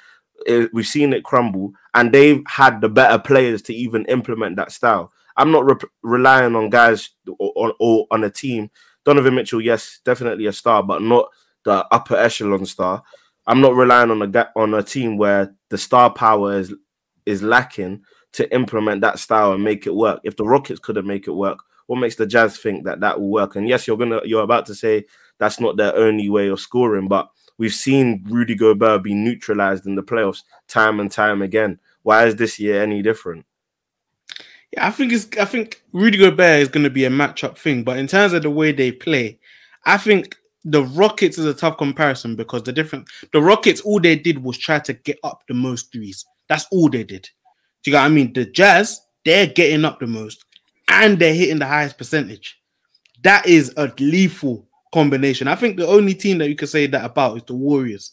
eh, we've seen it crumble, and they've had the better players to even implement that style. I'm not re- relying on guys or, or, or on a team. Donovan Mitchell, yes, definitely a star, but not the upper echelon star. I'm not relying on a on a team where the star power is is lacking to implement that style and make it work. If the Rockets couldn't make it work, what makes the Jazz think that that will work? And yes, you're gonna you're about to say that's not their only way of scoring, but we've seen Rudy Gobert be neutralized in the playoffs time and time again. Why is this year any different? I think it's I think Rudy Gobert is going to be a matchup thing, but in terms of the way they play, I think the Rockets is a tough comparison because the different the Rockets all they did was try to get up the most threes. That's all they did. Do you know what I mean? The Jazz they're getting up the most and they're hitting the highest percentage. That is a lethal combination. I think the only team that you could say that about is the Warriors.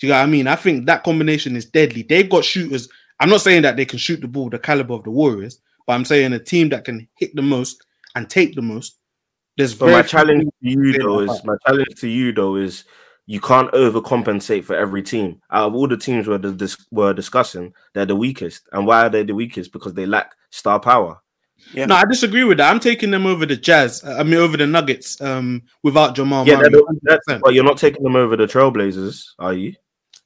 Do you know what I mean? I think that combination is deadly. They've got shooters. I'm not saying that they can shoot the ball the caliber of the Warriors, but I'm saying a team that can hit the most and take the most. There's So my challenge to you though that is my challenge to you though is you can't overcompensate for every team. Out of all the teams we're, dis- we're discussing, they're the weakest. And why are they the weakest? Because they lack star power. Yeah. No, I disagree with that. I'm taking them over the Jazz. uh, I mean, over the Nuggets. Um, without Jamal Yeah, Murray. they're the- but you're not taking them over the Trailblazers, are you?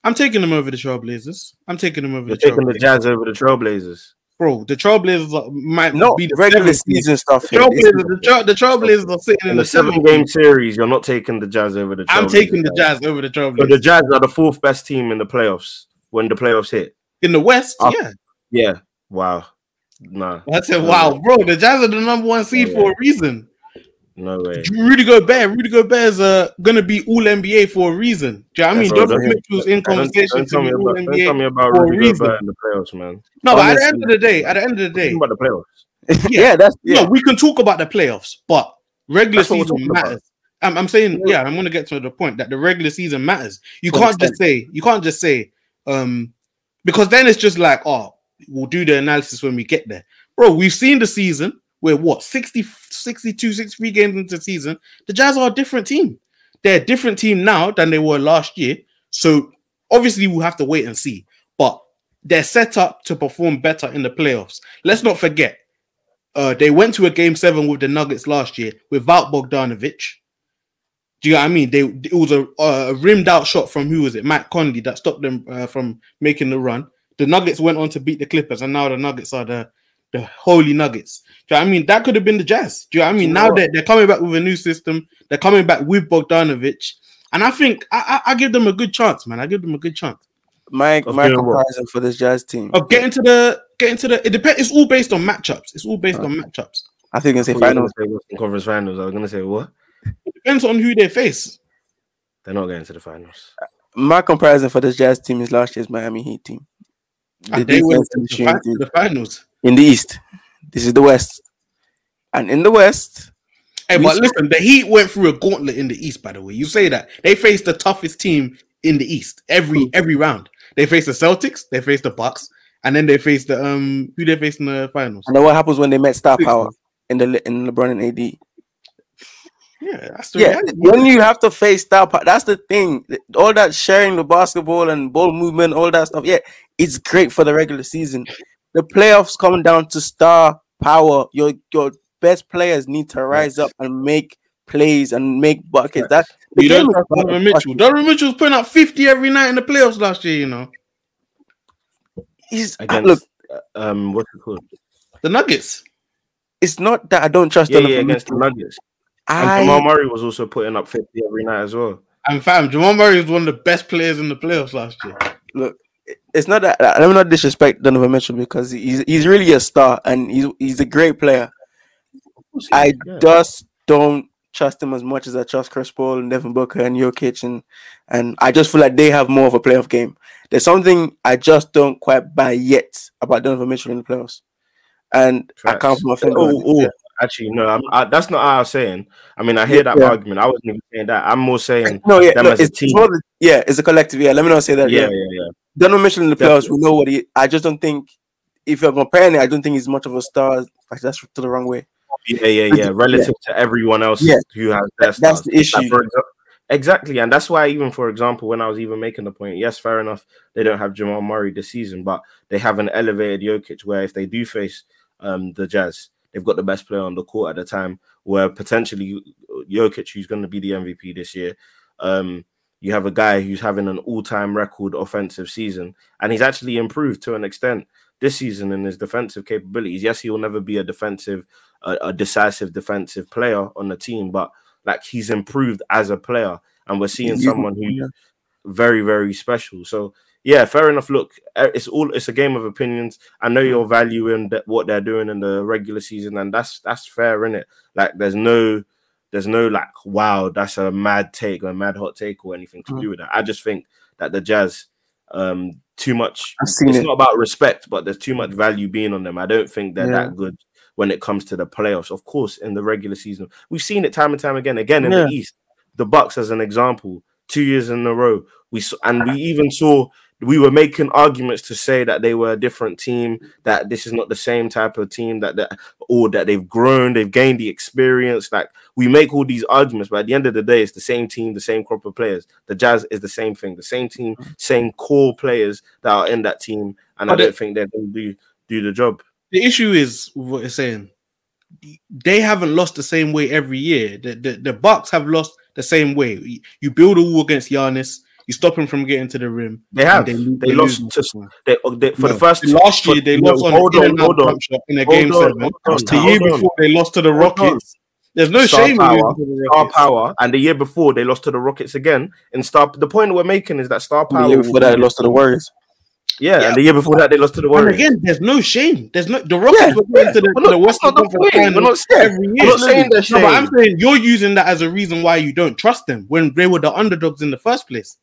I'm taking them over the Trailblazers. I'm taking them over You're the taking the Jazz over the Trailblazers. Bro, the Trailblazers are- might not be the regular season stuff. The. Trailblazers, the, tra- the Trailblazers are sitting in In the the seven game series, you're not taking the Jazz over the. I'm taking the. Jazz over the Trailblazers. the Jazz are the fourth best team in the playoffs when the playoffs hit. In the West, Oh. yeah. Yeah. Wow. Nah. I said, wow, bro, the Jazz are the number one seed No for a reason. No way. Rudy Gobert, Rudy Gobert is uh, gonna be all NBA for a reason. Do you know what I mean? Bro, Donovan don't- Mitchell's in Don't, conversation don't to tell be me all about, tell NBA. me about for a reason. Gobert in the playoffs, man. No, but at the end of the day, at the end of the day, Talking about the playoffs. yeah, that's yeah. no, we can talk about the playoffs, but regular That's season matters. I'm, I'm saying, yeah, I'm gonna get to the point that the regular season matters. You can't just say, you can't just say, um, because then it's just like, oh, we'll do the analysis when we get there, bro. We've seen the season. We're what 60, 62, 63 games into the season. The Jazz are a different team. They're a different team now than they were last year. So obviously we'll have to wait and see. But they're set up to perform better in the playoffs. Let's not forget, uh, they went to a game seven with the Nuggets last year without Bogdanovich. Do you know what I mean? They it was a, a rimmed out shot from who was it? Matt Conley that stopped them uh, from making the run. The Nuggets went on to beat the Clippers, and now the Nuggets are the the holy Nuggets. Do you know what I mean? That could have been the Jazz. Do you know what I mean? you Now what? they're, they're coming back with a new system. They're coming back with Bogdanovich, and I think I, I, I give them a good chance, man. I give them a good chance My Of my comparison for this Jazz team. of getting to the getting to the. It depends. It's all based on matchups. It's all based on matchups. I think you can say I thought you were finals. say Western Conference Finals. I was gonna say what? It depends on who they face. They're not getting to the finals. My comparison for this Jazz team is last year's Miami Heat team. The And they went to the, fi- team. the finals. In the East. This is the West, and in the West, Hey, but listen, the Heat went through a gauntlet in the East. By the way, you say that they faced the toughest team in the East every every round. They faced the Celtics, they faced the Bucks, and then they faced the um who they faced in the finals. and then what happens when they met star power in the in LeBron and AD? Yeah, that's the Yeah, reality. when you have to face star power, that's the thing. All that sharing the basketball and ball movement, all that stuff. Yeah, it's great for the regular season. The playoffs come down to star power. Your your best players need to rise up and make plays and make buckets. That the You game don't trust Donovan. Mitchell. Donovan Mitchell was putting up 50 every night in the playoffs last year, you know. He's- Against look, um what's it called? The Nuggets. it's not that I don't trust Yeah, Donovan yeah, against the Mitchell. Nuggets. And I Jamal Murray was also putting up 50 every night as well. And fam, Jamal Murray was one of the best players in the playoffs last year. look, it's not that let me not disrespect Donovan Mitchell because he's he's really a star and he's he's a great player. I Yeah. just don't trust him as much as I trust Chris Paul and Devin Booker and Jokic and and I just feel like they have more of a playoff game. There's something I just don't quite buy yet about Donovan Mitchell in the playoffs, and I can't put my finger. Oh, oh, actually, no, I'm, I, that's not how I was saying. I mean, I hear Yeah, that argument. I wasn't even saying that. I'm more saying, No, yeah, no, it's, team. more the- yeah, it's a collective. Yeah, let me not say that. Yeah, yeah, yeah. Donovan Mitchell in the playoffs, Definitely. we know what he. I just don't think if you're comparing it, I don't think he's much of a star. Like, that's to the wrong way. Yeah, yeah, yeah. Relative to everyone else Yeah. who has their That's the issue. Like, exactly, and that's why even for example, when I was even making the point, yes, fair enough, they don't have Jamal Murray this season, but they have an elevated Jokic where if they do face um the Jazz, they've got the best player on the court at the time. Where potentially Jokic, who's going to be the MVP this year, um, you have a guy who's having an all-time record offensive season, and he's actually improved to an extent this season in his defensive capabilities. Yes, he will never be a defensive, a, a decisive defensive player on the team, but like he's improved as a player, and we're seeing He's- someone who's yeah. very, very special. So yeah, fair enough. Look, eh, it's all it's a game of opinions. I know you're valuing what they're doing in the regular season, and that's that's fair in it. Like there's no there's no like wow, that's a mad take or a mad hot take or anything to Mm. do with that. I just think that the Jazz um too much I've seen it's it. not about respect, but there's too much value being on them. I don't think they're Yeah. that good when it comes to the playoffs. Of course, in the regular season, we've seen it time and time again. Again in Yeah. the East, the Bucks as an example, two years in a row. We saw, and we even saw we were making arguments to say that they were a different team, that this is not the same type of team, that that or that they've grown, they've gained the experience. Like we make all these arguments, but at the end of the day, it's the same team, the same crop of players. The Jazz is the same thing, the same team, mm. same core players that are in that team, and I But don't think they're going to do do the job. The issue is what you're saying. They haven't lost the same way every year. The, the, the Bucks have lost the same way. You- You build a wall against Giannis, you stop him from getting to the rim. They have. and They, lo- lost to they, they, uh, for No. the first last year they no, lost on hold on, in and out hold on. shot in a Hold game on, seven. on, the year on. before they lost to the Rockets. There's no Star shame power, in the Star power, and the year before they lost to the Rockets again. And star. The point we're making is that star power. The power. year before that, they lost to the Warriors. Yeah, Yeah. and the year before that they lost to the And Warriors. again, there's no shame. There's no the Rockets Yeah, were going to the, We're to the not- Western that's not the Conference point. We're Final not saying- every year. I'm not saying they're No, but I'm saying you're using that as a reason why you don't trust them when they were the underdogs in the first place.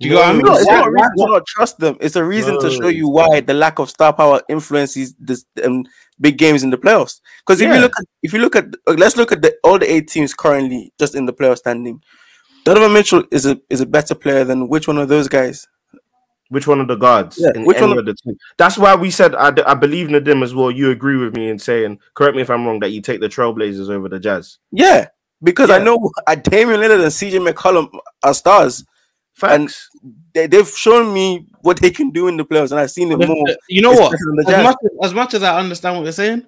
Do you know what I No, mean? No, it's not a reason to not trust them. It's a reason to show you why the lack of star power influences this um, big games in the playoffs. Because if Yeah. you look at if you look at uh, let's look at the, all the eight teams currently just in the playoff standing. Donovan Mitchell is a is a better player than which one of those guys? Which one of the guards? Yeah, in which any one of the two? That's why we said I, I believe Nadim as well. You agree with me in saying, correct me if I'm wrong, that you take the Trailblazers over the Jazz. Yeah, because I know uh, Damian Lillard and CJ McCollum are stars. Facts. They, they've shown me what they can do in the playoffs, and I've seen it The- more. you know what? especially than the As much as, as much as I understand what you're saying,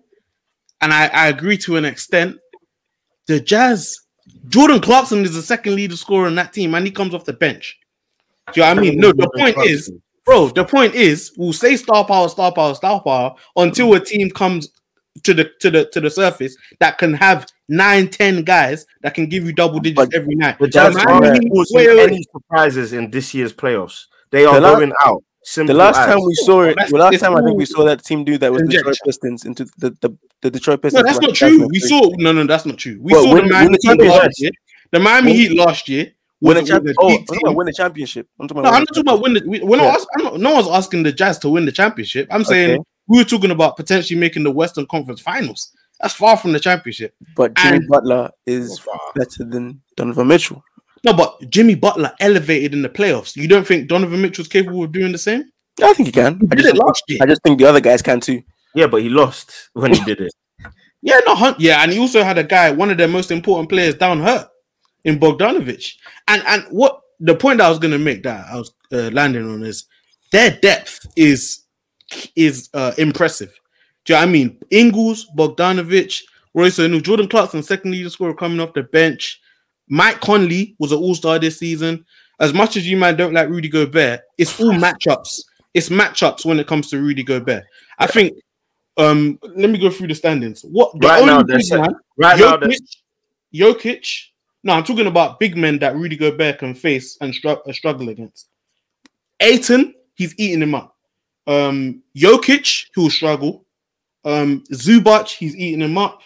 and I, I agree to an extent, the Jazz, Jordan Clarkson is the second leader scorer on that team, and he comes off the bench. Do you know what I mean? No, the point is, bro, the point is, we'll say star power, star power, star power until a team comes to the to the to the surface that can have nine, ten guys that can give you double digits But every night. the So Jazz Miami aren't Heat- wait, wait, wait. any surprises in this year's playoffs. They are The la- going out. Simple The last as. time we saw it, That's- the last it's time I think we saw that team do that was the Detroit Pistons into the the, the Detroit No, Pistons. that's not like true. We 2003. saw no, no, that's not true. We Well, saw win- the win Miami the Heat championship. last year. The Miami Win- Heat last year win a was- Oh, a I'm peak talking about team. win a championship. I'm talking No, I'm not talking about win. The, we- we're not. Yeah. ask- I'm not, no one's asking the Jazz to win the championship. I'm saying Okay. we were talking about potentially making the Western Conference Finals. That's far from the championship. But Jimmy and- Butler is better than Donovan Mitchell. No, but Jimmy Butler elevated in the playoffs. You don't think Donovan Mitchell's capable of doing the same? I think he can. I did just, it last year. I just think the other guys can too. Yeah, but he lost when he did it. Yeah, no, hun- yeah, and he also had a guy, one of their most important players, down hurt in Bogdanovich. And and what the point that I was going to make that I was uh, landing on is their depth is is uh, impressive. Do you know what I mean? Ingles, Bogdanovich, Royce O'Neale, Jordan Clarkson, second leading scorer coming off the bench. Mike Conley was an all star this season. As much as you man don't like Rudy Gobert, it's all matchups. It's matchups when it comes to Rudy Gobert. I think. Um, let me go through the standings. What the Right only now, man, Right now, Jokic, that's- Jokic. No, I'm talking about big men that Rudy Gobert can face and stru- uh, struggle against. Ayton, he's eating him up. Um, Jokic, who will struggle. Um, Zubac, he's eating him up.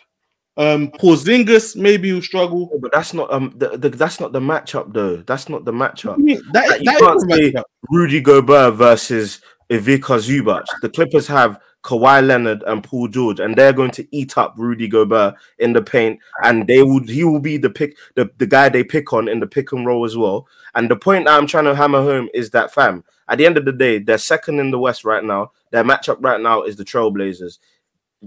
Um, Porzingis, maybe he'll struggle. but that's not um the, the, that's not the matchup though. That's not the matchup. That, Like, you that can't say- matchup. Rudy Gobert versus Ivica Zubac. The Clippers have Kawhi Leonard and Paul George, and they're going to eat up Rudy Gobert in the paint, and they would he will be the pick the, the guy they pick on in the pick and roll as well. And the point that I'm trying to hammer home is that fam, at the end of the day, they're second in the West right now. Their matchup right now is the Trailblazers.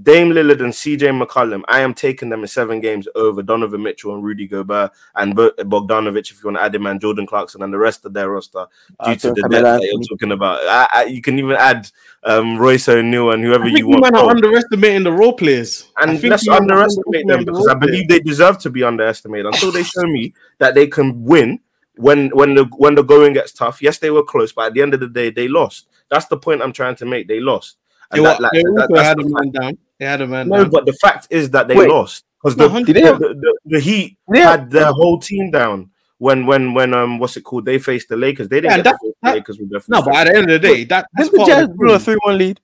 Dame Lillard and CJ McCollum, I am taking them in seven games over Donovan Mitchell and Rudy Gobert and Bo- Bogdanovich, if you want to add him, and Jordan Clarkson and the rest of their roster due I to the depth that you're talking about. I, I, you can even add um, Royce O'Neale and whoever I you think you want. man are underestimating the role players. I and think let's you man are underestimate them underestimating the because I believe they deserve to be underestimated until they show me that they can win when when the when the going gets tough. Yes, they were close, but at the end of the day, they lost. That's the point I'm trying to make. They lost. They, And were, that- like, they also that's had a man down. They had a man no, down. but the fact is that they Wait. lost because the, the, Did they have- the, the, the Heat Yeah. had their whole team down when when when um what's it called? They faced the Lakers. They didn't and get that- the that- Lakers with their no, but at the end of the day, that, that's the Jazz of the blow a three-one lead?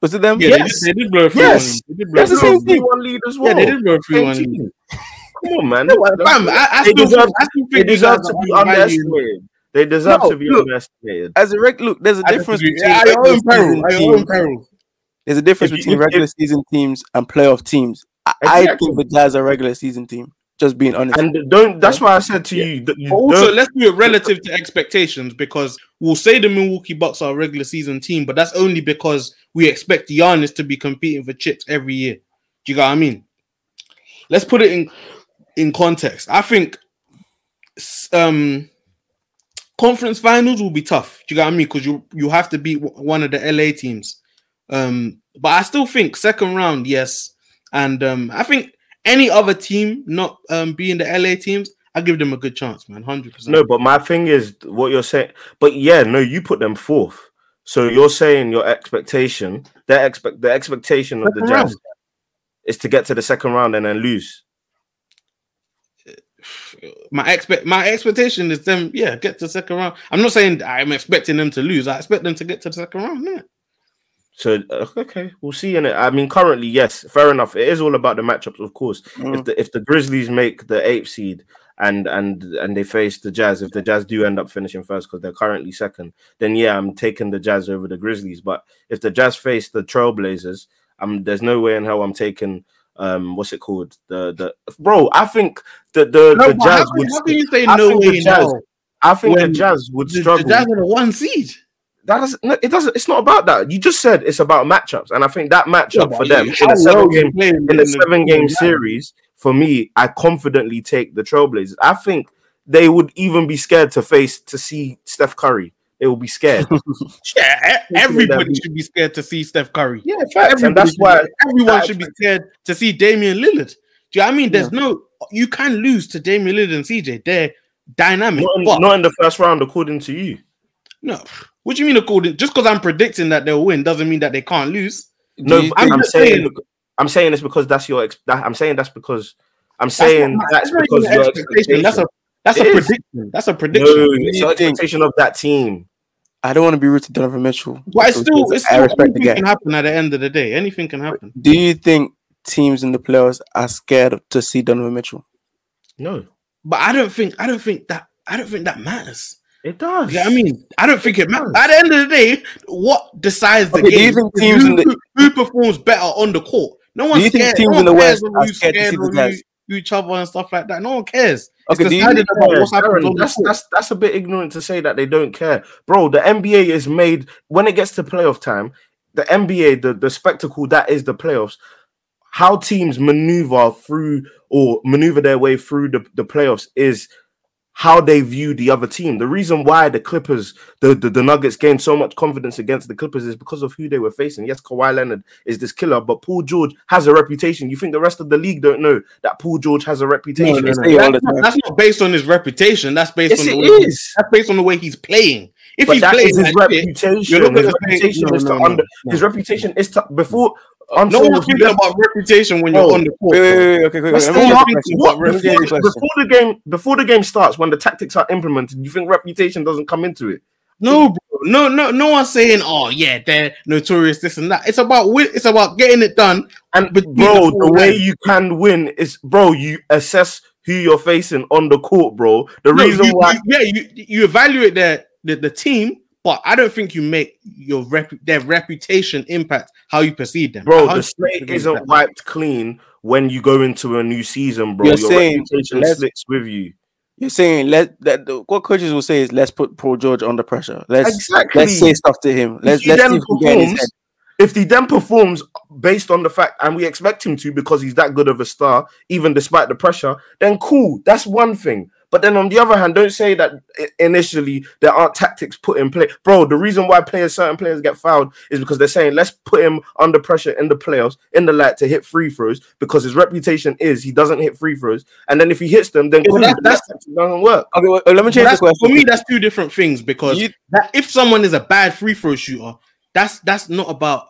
Was it them? Yeah, Yes. they, did, they did blow a free Yes. one. They did blow That's the same thing. one lead as well. Yeah, they did blow a free Same one. team. Come on, man. No, fam, I, I They still deserve- I still They think these deserve to be undervalued. underestimated. They deserve No, to be look. underestimated. As a reg, look, there's a I difference between At your regular own peril. season At your own peril. There's a difference If between if- regular season teams and playoff teams. I, I think the Jazz are a regular season team. Just being honest. And don't. That's why I said to you that you also, don't. let's do it relative to expectations because we'll say the Milwaukee Bucks are a regular season team, but that's only because we expect Giannis to be competing for chips every year. Do you get what I mean? Let's put it in in context. I think um conference finals will be tough. Do you get what I mean? Because you you have to beat one of the LA teams. Um, but I still think second round, yes. And um, I think any other team not um being the LA teams, I give them a good chance, man. Hundred percent. No, but my thing is what you're saying. But yeah, no, you put them fourth. So you're saying your expectation, their expect the expectation of the Jazz round. is to get to the second round and then lose. my expect my expectation is them, yeah, get to the second round. I'm not saying I'm expecting them to lose. I expect them to get to the second round. Yeah. So uh, okay, we'll see in it. I mean, currently, yes, fair enough. It is all about the matchups, of course. Mm. If the if the Grizzlies make the eighth seed and and and they face the Jazz, if the Jazz do end up finishing first because they're currently second, then yeah, I'm taking the Jazz over the Grizzlies. But if the Jazz face the Trailblazers, um, there's no way in hell I'm taking um, what's it called? The the bro. I think the the, No, the Jazz how, would. how can you say I no way Jazz now? I think the Jazz would The, the. Jazz are the one seed. That doesn't. No, it doesn't. It's not about that. You just said it's about matchups, and I think that matchup for them in a seven game in a the- seven game yeah. series, for me, I confidently take the Trailblazers. I think they would even be scared to face to see Steph Curry. They will be scared. Yeah, everybody should be scared to see Steph Curry. yeah, facts, and that's why. everyone should be scared to see Damian Lillard. Do you know what I mean? There's no you can lose to Damian Lillard and CJ. They're dynamic. Not in, but not in the first round, according to you. no, what do you mean according? Just because I'm predicting that they'll win doesn't mean that they can't lose. No, you I'm I'm, saying. saying- I'm saying this because that's your. Ex- that, I'm saying that's because. I'm saying not- that's, not because even your an expectation. That's a that's It a is. prediction. That's a prediction. no, it's you your expectation of that team. I don't want to be rude to Donovan Mitchell. But it's still, it's I still respect the anything guy. can happen at the end of the day. Anything can happen. Do you think teams in the playoffs are scared to see Donovan Mitchell? No, But I don't think I don't think that I don't think that matters. It does. Yeah, I mean, I don't think it matters. At the end of the day, what decides the Okay, do you game? think teams who, in the- who, who performs better on the court? No one's you think scared. teams no in the one cares West of are who's scared to see the of Jazz? each other and stuff like that. No one cares. Okay, it's do you decided about what's happening Aaron, on the that's, that's that's a bit ignorant to say that they don't care, bro. The NBA is made when it gets to playoff time. The NBA, the the spectacle that is the playoffs, how teams maneuver through or maneuver their way through the, the playoffs is how they view the other team. The reason why the Clippers, the, the, the Nuggets gained so much confidence against the Clippers is because of who they were facing. Yes, Kawhi Leonard is this killer, but Paul George has a reputation. You think the rest of the league don't know that Paul George has a reputation? No, no, They say it all That's not, that's not based on his reputation. That's based Yes, on the it way is. that's based on the way he's playing. If But he's that playing is his like reputation. you're His reputation is to no, no, under. His reputation is to before. No until one's thinking about reputation when you're Oh, on the court. Wait, wait, wait, okay, okay, Let's okay. stay Let me on ask you a question. what before, ask you a question. before the game before the game starts when the tactics are implemented. You think reputation doesn't come into it? No, bro. No, no, no one's saying, "Oh, yeah, they're notorious." This and that. It's about wi- it's about getting it done. And bro, the the, way you can win is bro. You assess who you're facing on the court, bro. The No, reason you- why you- yeah, you you evaluate their the, the team, but I don't think you make your rep their reputation impact how you perceive them. Bro, 100% the slate isn't that. wiped clean when you go into a new season, bro. You're Your saying reputation let's- slicks with you. You're saying let that the- what coaches will say is let's put Paul George under pressure. Let's Exactly. let's say stuff to him. Let's If he let's see if we get his head. performs, if he then performs based on the fact, and we expect him to because he's that good of a star, even despite the pressure, then cool. That's one thing. But then on the other hand, don't say that initially there aren't tactics put in play, bro. The reason why players, certain players get fouled is because they're saying let's put him under pressure in the playoffs, in the light to hit free throws because his reputation is he doesn't hit free throws, and then if he hits them, then Yeah, cool. That that's- tactic doesn't work. Okay, well, uh, let me change the question. for me, that's two different things because You- that if someone is a bad free throw shooter, that's that's not about.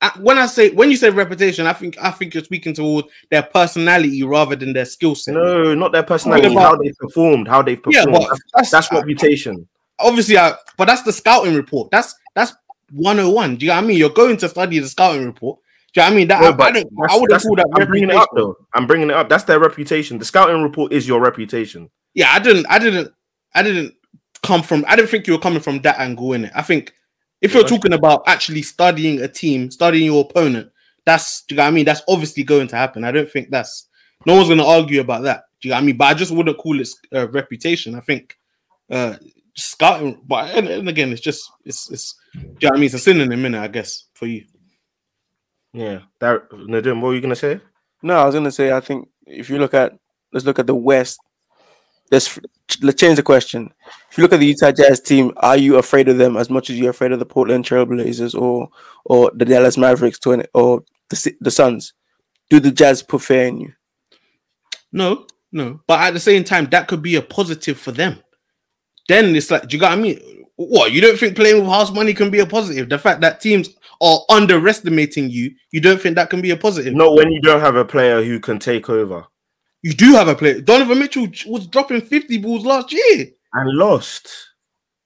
I- When I say when you say reputation, I think I think you're speaking towards their personality rather than their skill set. No, not their personality, about- how they performed, how they've yeah, performed. but that's, that's, reputation. obviously, I, but that's the scouting report. That's that's 101. Do you know what I mean? You're going to study the scouting report. Do you know what I mean? That No, I, I, don't, I wouldn't that's- call that I'm bringing it up though. I'm bringing it up. That's their reputation. The scouting report is your reputation. Yeah, I didn't, I didn't, I didn't come from. I didn't think you were coming from that angle in it. I think if you're talking about actually studying a team, studying your opponent, that's do you know what I mean? That's obviously going to happen. I don't think that's no one's going to argue about that. Do you know what I mean? But I just wouldn't call it uh, reputation. I think uh scouting, but and, and again, it's just it's it's. Do you know what I mean? It's a synonym, minute, I guess, for you. Yeah. That Nadim, what were you gonna say? No, I was gonna say I think if you look at let's look at the West. Let's let's change the question. If you look at the Utah Jazz team, are you afraid of them as much as you're afraid of the Portland Trailblazers or or the Dallas Mavericks to or the the Suns? Do the Jazz put fear in you? No, no. But at the same time, that could be a positive for them. Then it's like, do you got what I mean? What you don't think playing with house money can be a positive? The fact that teams are underestimating you, you don't think that can be a positive? Not when you don't have a player who can take over. You do have a player. Donovan Mitchell was dropping 50 balls last year. and lost.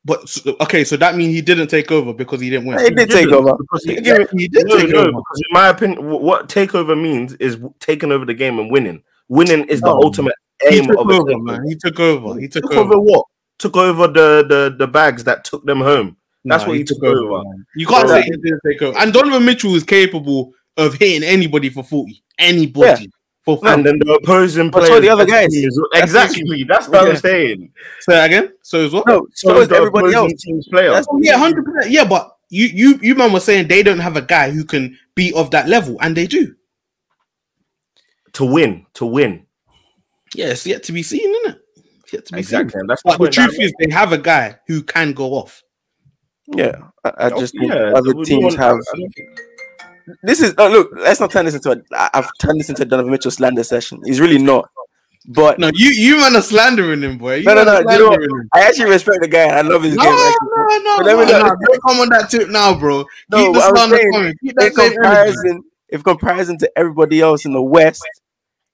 But okay, so that means he didn't take over because he didn't win. He did take over. Because he, Yeah, he did no, take no, over. because in my opinion, wh- what takeover means is taking over the game and winning. Winning is the oh, ultimate He aim took of a over, takeover. man. He took over. He took, Took over. over what? Took over the the the bags that took them home. That's Nah, what he took over. man. You can't Yeah. say he didn't take over. And Donovan Mitchell is capable of hitting anybody for 40. Anybody for 40. And then the opposing But so players. the other guys. is- Exactly. That's what Yeah. I'm saying. Say that again. So is what? No, so is the everybody else. team's player. That's- Oh, yeah, hundred percent. Yeah, but you you you man was saying they don't have a guy who can be of that level, and they do. to win. To win. Yeah, it's yet to be seen, isn't it? It's yet to be Exactly. seen. And that's But the truth is, they have a guy who can go off. Yeah, I, I I'm- just think yeah, other teams want- have. This is oh, look. Let's not turn this into a. I've turned this into a Donovan Mitchell slander session. He's really not. But No, you you man are slandering him, boy. You No, no, no, you know what? I actually respect the guy. I love his No, game. no, actually. no, no, let me no, Don't come on that tip now, bro. No, Keep the slander saying, coming. Keep that in energy. comparison, if comparison to everybody else in the West,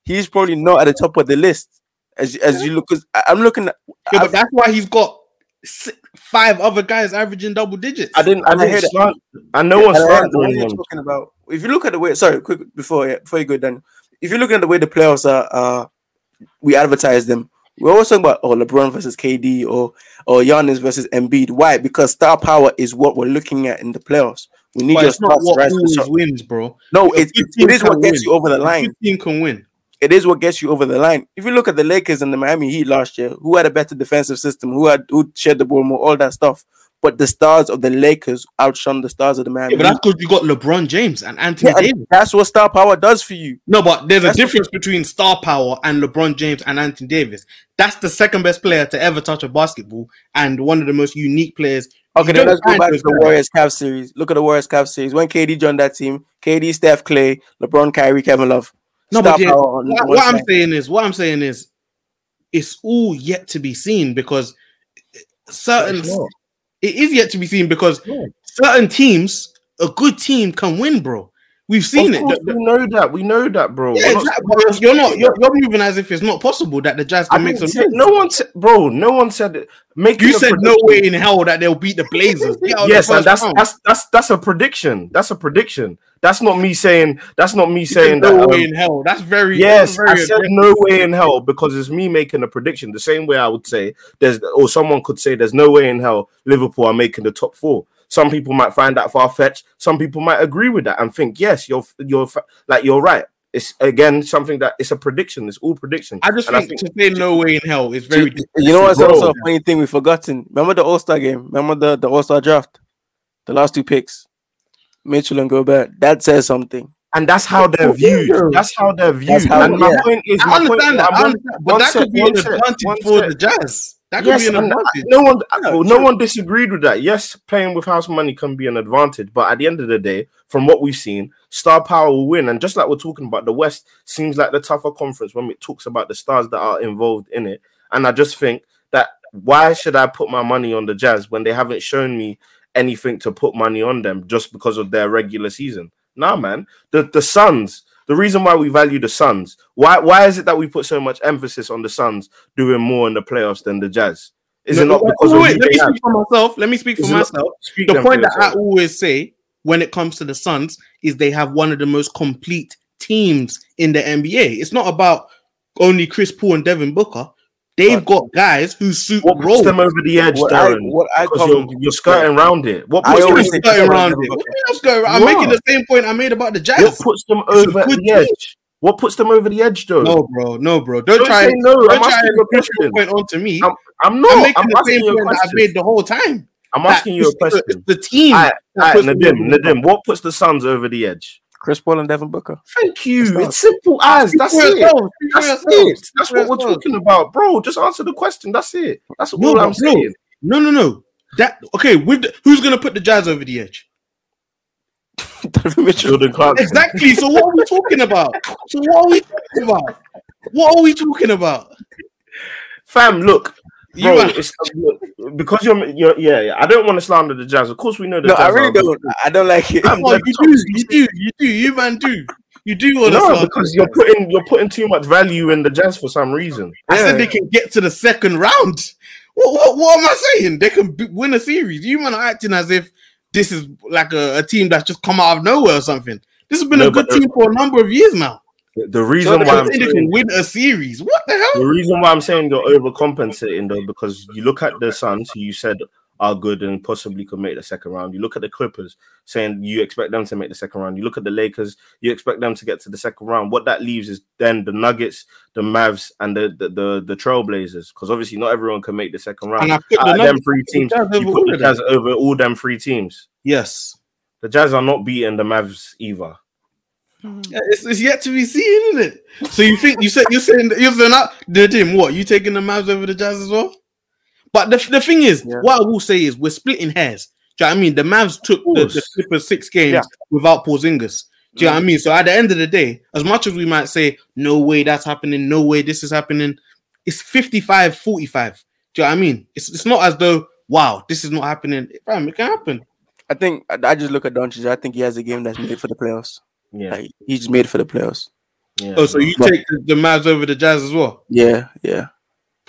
he's probably not at the top of the list. As as you look, because I'm looking at. Yeah, but that's why he's got six, five other guys averaging double digits. I didn't. I I didn't. heard it. slant- And no one's and I heard the way slandering you're talking about. If you look at the way, sorry, quick before yeah, before you go down, if you look at the way the playoffs are, uh, we advertise them. We're always talking about oh LeBron versus KD or or Giannis versus Embiid. Why? Because star power is what we're looking at in the playoffs. We need but your it's not what rise to the always top. wins, bro. No, it, it, it is what can gets win. you over the line. good team can win. It is what gets you over the line. If you look at the Lakers and the Miami Heat last year, who had a better defensive system, who had who shared the ball more, all that stuff. But the stars of the Lakers outshone the stars of the Miami Yeah, but that's because you got LeBron James and Anthony Yeah, Davis. that's what star power does for you. No, but there's a That's what- difference between star power and LeBron James and Anthony Davis. That's the second best player to ever touch a basketball and one of the most unique players. Okay, then let's go back to the. Warriors Cavs series. Look at the Warriors Cavs series. When KD joined that team, KD, Steph, Clay, LeBron, Kyrie, Kevin Love. No, but yeah, what, what I'm saying is, what I'm saying is, it's all yet to be seen because certain it is yet to be seen because certain teams, a good team can win, bro. We've seen it. The- the- we know that. We know that, bro. yeah, not- exactly. You're not. You're, you're moving as if it's not possible that the Jazz I can make some. say, no one said, bro. No one said it. Making You said no way in hell that they'll beat the Blazers. Get out of the Yes, and that's round. that's that's that's a prediction. That's a prediction. That's not me saying. That's not me You saying no that. way um, in hell. That's very Yes, that's very I said aggressive. no way in hell because it's me making a prediction. The same way I would say there's, or someone could say there's no way in hell Liverpool are making the top four. Some people might find that far fetched. Some people might agree with that and think yes, you're you're like you're right. It's again something that it's a prediction. It's all prediction. I just And think, to say no way in hell is very. You, you know what's Bro. also a funny thing we've forgotten? Remember the All Star game? Remember the, the All Star draft? The last two picks, Mitchell and Gobert. That says something. and that's how they're viewed. That's how they're viewed. how- and my yeah. point is, I my point understand is, that, I'm I one- understand, but that sec, could be one an advantage for sec. the Jazz. That could Yes, be an advantage. no one, uh, Yeah, well, no true. one disagreed with that. Yes, playing with house money can be an advantage, but at the end of the day, from what we've seen, star power will win. And just like we're talking about, the West seems like the tougher conference when it talks about the stars that are involved in it. And I just think that why should I put my money on the Jazz when they haven't shown me anything to put money on them just because of their regular season? Nah, man. The the Suns. The reason why we value the Suns, why why is it that we put so much emphasis on the Suns doing more in the playoffs than the Jazz? Is it not wait, because wait, of wait, who let me speak for myself. Let me speak for myself. Speak The point that I always say when it comes to the Suns is they have one of the most complete teams in the NBA. It's not about only Chris Paul and Devin Booker. They've got guys who suit what puts roles. them over the edge, What I, Darren? what I Because call you're, you're skirting around it. What I puts, them, always What's say- going around Devin it? Booker. What do you mean what's going around? You I'm making the same point I made about the what puts them It's over good the team. edge? What puts them over the edge, though? No, bro, no, bro. Don't, Don't try. say no. Don't I'm try asking and a push your question. point onto me. I'm, I'm I'm not. making I'm, the same point that I've made the whole time. I'm That asking you a it's the- question. The, team. Alright, that alright, puts them Nadim, Nadim, what puts the Suns over the edge? Chris Paul and Devin Booker. Thank you. It's simple as. That's it. yourself. Speak That's it. That's what we're talking about, bro. Just answer the question. That's it. That's No, all but I'm bro, saying. No, no, no. That okay? With the, who's gonna put the Jazz over the edge? Donovan Mitchell. Jordan Clarkson. Exactly. So what are we talking about? So what are we talking about? What are we talking about? Fam, look, You bro, are- it's, because you're, you're, yeah, yeah. I don't want to slander the Jazz. Of course, we know the No, Jazz. I really don't. I don't like it. I'm Oh, you do, you do, you do, you man do. You do want to No, start because you're putting you're putting too much value in the Jazz for some reason. I said they can get to the second round. What, what, what am I saying? They can b- win a series. You man are acting as if this is like a, a team that's just come out of nowhere or something. This has been No, a good team for a number of years now. The- The reason So why I'm they can saying, win a series. What the hell? the reason why I'm saying you're overcompensating though, because you look at the Suns, who you said are good and possibly could make the second round. You look at the Clippers, saying you expect them to make the second round. You look at the Lakers, you expect them to get to the second round. What that leaves is then the Nuggets, the Mavs, and the the the, the Trailblazers, because obviously not everyone can make the second round. And I put the them three the teams, Jazz you put the. Jazz over all them three teams. Yes. The Jazz are not beating the Mavs either. Mm-hmm. Yeah, It's, it's yet to be seen, isn't it? So you think you said you're saying you're saying that the team what you taking the Mavs over the Jazz as well? But the, the thing is, Yeah. what I will say is we're splitting hairs. Do you know what I mean? The Mavs took the, the. Clippers six games Yeah. without Porzingis. Do you know what I mm. mean? So at the end of the day, as much as we might say, no way that's happening, no way this is happening, it's 55 45. Do you know what I mean? It's, it's not as though, wow, this is not happening. Fam, it can happen. I think I, I just look at Doncic. I think he has a game that's made for the playoffs. Yeah, Like he's just made it for the playoffs. yeah. Oh, so you But- take the, the Mavs over the Jazz as well? Yeah, yeah.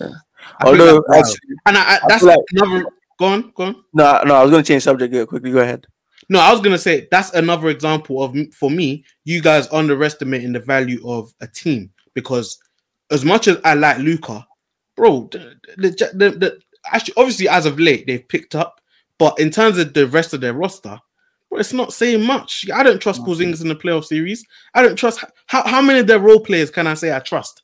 I Although, that's actually, and I, I, that's feel like- another. Go on, go on. no, no, I was gonna change subject here quickly. Go ahead. No, I was gonna say that's another example of for me, you guys underestimating the value of a team because as much as I like Luka, bro, the, the, the, the actually obviously as of late they've picked up, but in terms of the rest of their roster, bro, it's not saying much. I don't trust Porzingis in the playoff series. I don't trust how how many of their role players can I say I trust?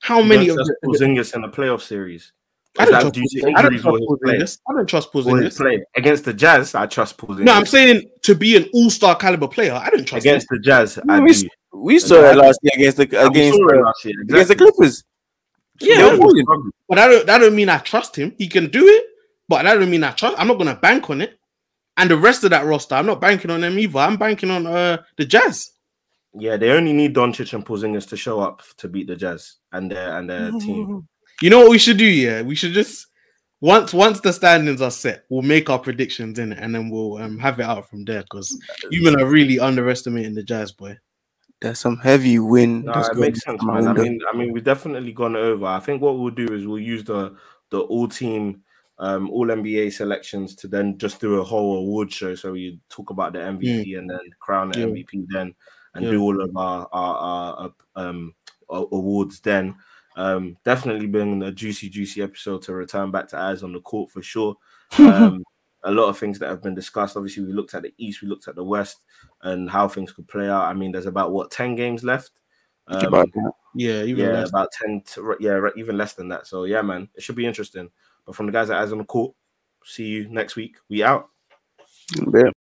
How many You of don't trust the, Porzingis in the playoff series? I don't trust due to Porzingis. I don't trust or? Porzingis. I don't trust Porzingis. play against the Jazz, I trust Porzingis. No, I'm saying to be an all-star caliber player, I don't trust him. against the Jazz, I we, do. we saw it last year against the against the, last year, against the. Clippers. Yeah, but- balling. But that don't that don't mean I trust him. He can do it, but that don't mean I trust. I'm not gonna bank on it. And the rest of that roster, I'm not banking on them either. I'm banking on uh the Jazz. Yeah, they only need Doncic and Porzingis to show up to beat the Jazz and their and their team. You know what we should do? Yeah, we should just once once the standings are set, we'll make our predictions in it, and then we'll um, have it out from there. Because you men are really underestimating the Jazz, boy. There's some heavy win. No, that's it going makes sense, man. I mean, I mean, we've definitely gone over. I think what we'll do is we'll use the the all team, um, all NBA selections to then just do a whole award show. So you talk about the MVP and then crown the Yeah. MVP then, and Yeah. do all of our our, our uh, um awards then. Um, definitely been a juicy, juicy episode to return back to eyes on the court for sure. Um, a lot of things that have been discussed. Obviously, we looked at the East, we looked at the West, and how things could play out. I mean, there's about what ten games left. Um, Yeah, even yeah, less. about 10 to, yeah, even less than that. So yeah, man, it should be interesting. But from the guys at Eyes on the Court, see you next week. We out. Yeah.